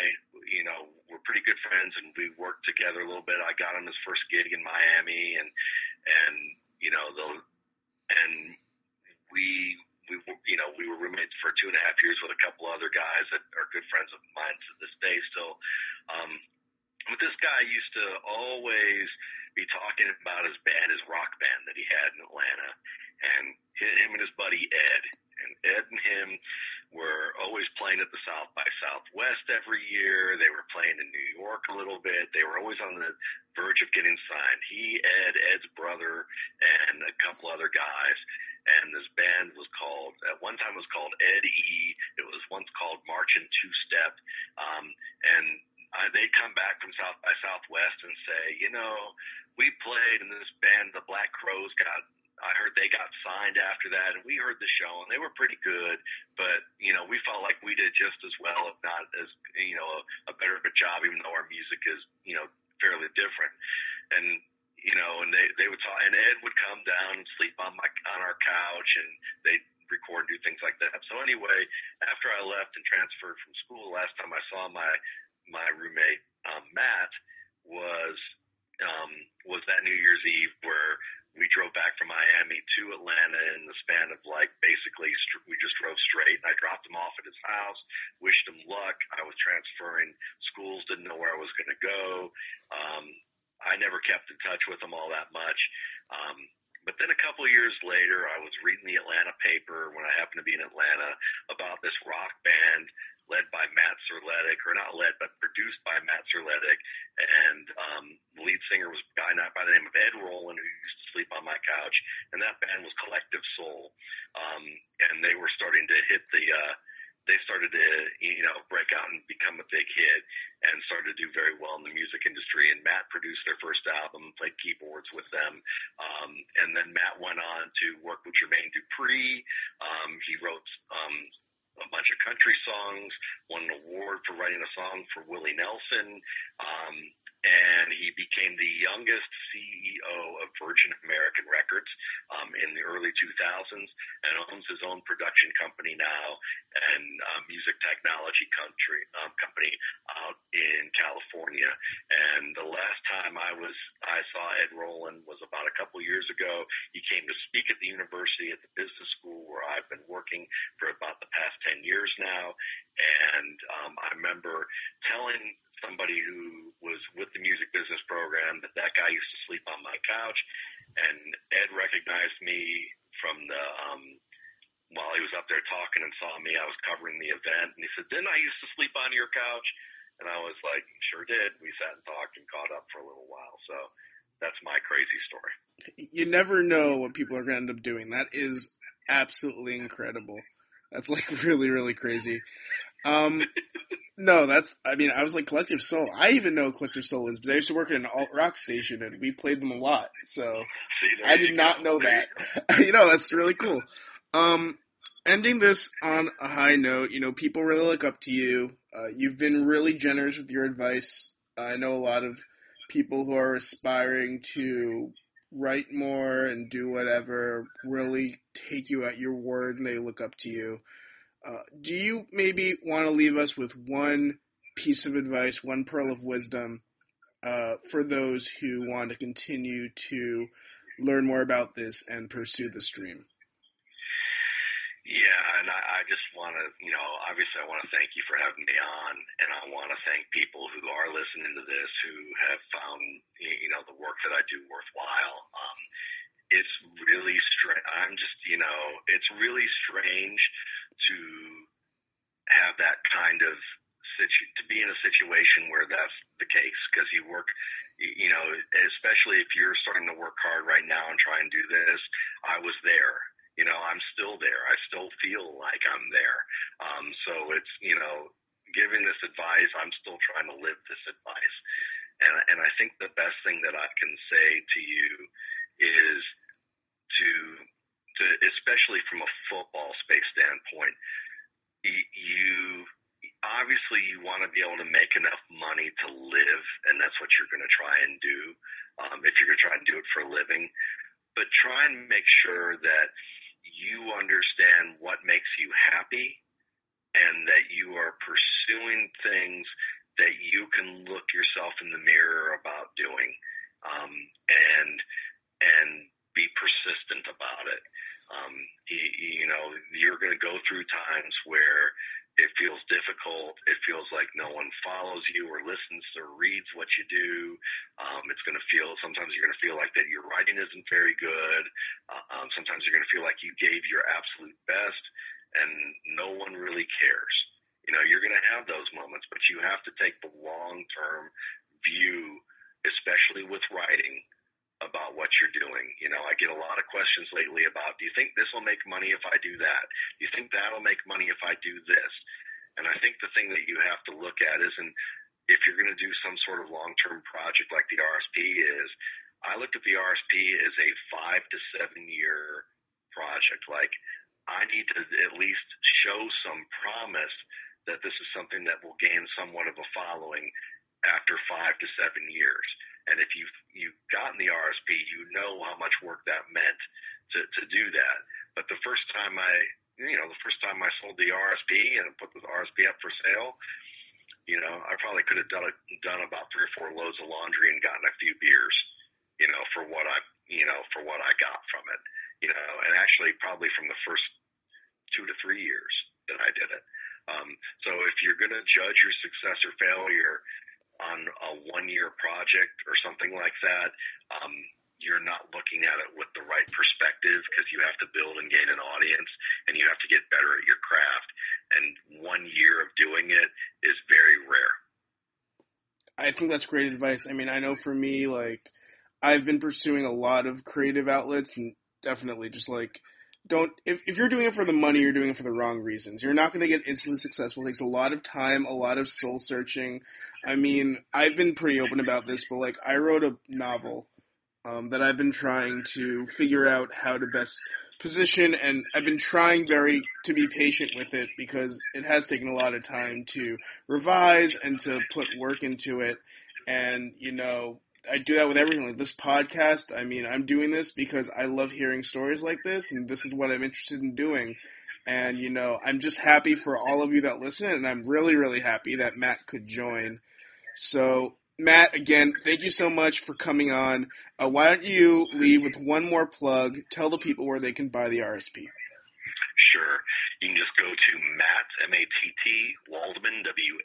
you know, were pretty good friends, and we worked together a little bit. I got him his first gig in Miami, and and you know the and we we you know we were roommates for two and a half years with a couple other guys that are good friends of mine to this day still. Um, but this guy used to always be talking about his band, his rock band that he had in Atlanta, and him and his buddy Ed, and Ed and him were always playing at the South by Southwest every year. They were playing in New York a little bit. They were always on the verge of getting signed. He, Ed, Ed's brother, and a couple other guys. And this band was called, at one time it was called Ed E. It was once called Marching Two Step. Um, and uh, they'd come back from South by Southwest and say, you know, we played in this band, the Black Crowes got I heard they got signed after that, and we heard the show, and they were pretty good. But you know, we felt like we did just as well, if not as you know, a, a better of a job, even though our music is you know fairly different. And you know, and they they would talk, and Ed would come down and sleep on my on our couch and they'd record, do things like that. So anyway, after I left and transferred from school, last time I saw my my roommate um, Matt was um, was that New Year's Eve where we drove back from Miami to Atlanta in the span of like basically st- we just drove straight. And I dropped him off at his house, wished him luck. I was transferring schools, didn't know where I was going to go. Um, I never kept in touch with him all that much. Um, but then a couple of years later, I was reading the Atlanta paper when I happened to be in Atlanta about this rock band led by Matt Serletic, or not led, but produced by Matt Serletic. And um, the lead singer was a guy not by the name of Ed Roland, who used to sleep on my couch. And that band was Collective Soul. Um, and they were starting to hit the, uh, they started to, you know, break out and become a big hit and started to do very well in the music industry. And Matt produced their first album, played keyboards with them. Um, and then Matt went on to work with Jermaine Dupri. Um, he wrote, um, a bunch of country songs, won an award for writing a song for Willie Nelson, um, and he became the youngest CEO of Virgin American Records um, in the early 2000s, and owns his own production company now and uh, music technology country um, company out in California. And the last time I was I saw Ed Roland was about a couple years ago. He came to speak at the university at the business school where I've been working for about the past 10 years now. And um, I remember telling somebody who was with the music business program that that guy used to sleep on my couch, and Ed recognized me from the um, while he was up there talking and saw me. I was covering the event, and he said, "Didn't I used to sleep on your couch?" And I was like, "Sure did." We sat and talked and caught up for a little while. So that's my crazy story. You never know what people are going to end up doing. That is absolutely incredible. That's like really, really crazy. Um, no, that's. I mean, I was like Collective Soul. I even know Collective Soul is because I used to work at an alt rock station and we played them a lot. So See, I did not know that. you know, that's really cool. Um, ending this on a high note, you know, people really look up to you. Uh, you've been really generous with your advice. I know a lot of people who are aspiring to write more and do whatever really take you at your word and they look up to you. Uh, do you maybe want to leave us with one piece of advice, one pearl of wisdom uh, for those who want to continue to learn more about this and pursue the stream? Yeah, and I, I just want to, you know, obviously I want to thank you for having me on, and I want to thank people who are listening to this who have found, you know, the work that I do worthwhile. Um, it's really strange. I'm just, you know, it's really strange to have that kind of situ- to be in a situation where that's the case because you work you know especially if you're starting to work hard right now and try and do this i was there. You know i'm still there. I still feel like i'm there. Um so it's you know giving this advice i'm still trying to live this advice. And and i think the best thing that i can say to you is to to especially from a football space standpoint you obviously you want to be able to make enough money to live, and that's what you're going to try and do um, if you're going to try and do it for a living. But try and make sure that you understand what makes you happy and that you are pursuing things that you can look yourself in the mirror about doing um, and and be persistent about it. Um, you, you know, you're going to go through times where it feels difficult. It feels like no one follows you or listens or reads what you do. Um, it's going to feel, sometimes you're going to feel like that your writing isn't very good. Uh, um, sometimes you're going to feel like you gave your absolute best and no one really cares. You know, you're going to have those moments, but you have to take the long term view, especially with writing about what you're doing. You know, I get a lot of questions lately about, do you think this will make money if I do that? Do you think that'll make money if I do this? And I think the thing that you have to look at is, and if you're going to do some sort of long-term project like the RSP is, I looked at the RSP as a five to seven year project. Like I need to at least show some promise that this is something that will gain somewhat of a following after five to seven years. And if you've, you've gotten the RSP, you know how much work that meant to, to do that. But the first time I, you know, the first time I sold the RSP and put the RSP up for sale, you know, I probably could have done a, done about three or four loads of laundry and gotten a few beers, you know, for what I, you know, for what I got from it, you know, and actually probably from the first two to three years that I did it. Um, so if you're going to judge your success or failure on a one year project or something like that, um, you're not looking at it with the right perspective because you have to build and gain an audience and you have to get better at your craft. And one year of doing it is very rare. I think that's great advice. I mean, I know for me, like, I've been pursuing a lot of creative outlets and definitely just like, don't, if, if you're doing it for the money, you're doing it for the wrong reasons. You're not going to get instantly successful. It takes a lot of time, a lot of soul searching. I mean, I've been pretty open about this, but like, I wrote a novel um, that I've been trying to figure out how to best position, and I've been trying very to be patient with it because it has taken a lot of time to revise and to put work into it. And you know, I do that with everything. Like this podcast, I mean, I'm doing this because I love hearing stories like this, and this is what I'm interested in doing. And you know, I'm just happy for all of you that listen, and I'm really, really happy that Matt could join. So Matt, again, thank you so much for coming on. Uh, why don't you leave with one more plug? Tell the people where they can buy the RSP. Sure. You can just go to Matt, M-A-T-T, Waldman, W-A-L-D-M-A-N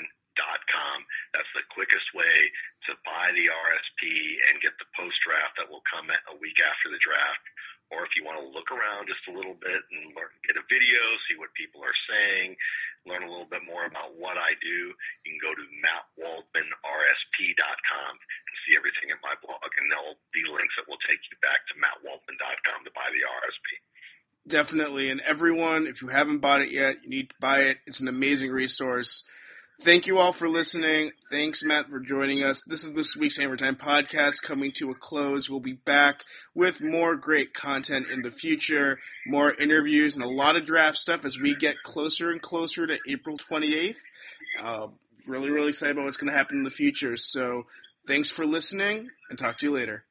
dot com. That's the quickest way to buy the RSP and get the post draft that will come a week after the draft. Or if you want to look around just a little bit and learn, get a video, see what people are saying, learn a little bit more about what I do, you can go to mattwaldmanrsp.com and see everything in my blog. And there'll be links that will take you back to mattwaldman.com to buy the RSP. Definitely. And everyone, if you haven't bought it yet, you need to buy it. It's an amazing resource. Thank you all for listening. Thanks, Matt, for joining us. This is this week's Hammer Time podcast coming to a close. We'll be back with more great content in the future, more interviews, and a lot of draft stuff as we get closer and closer to April 28th. Uh, really, really excited about what's going to happen in the future. So thanks for listening, and talk to you later.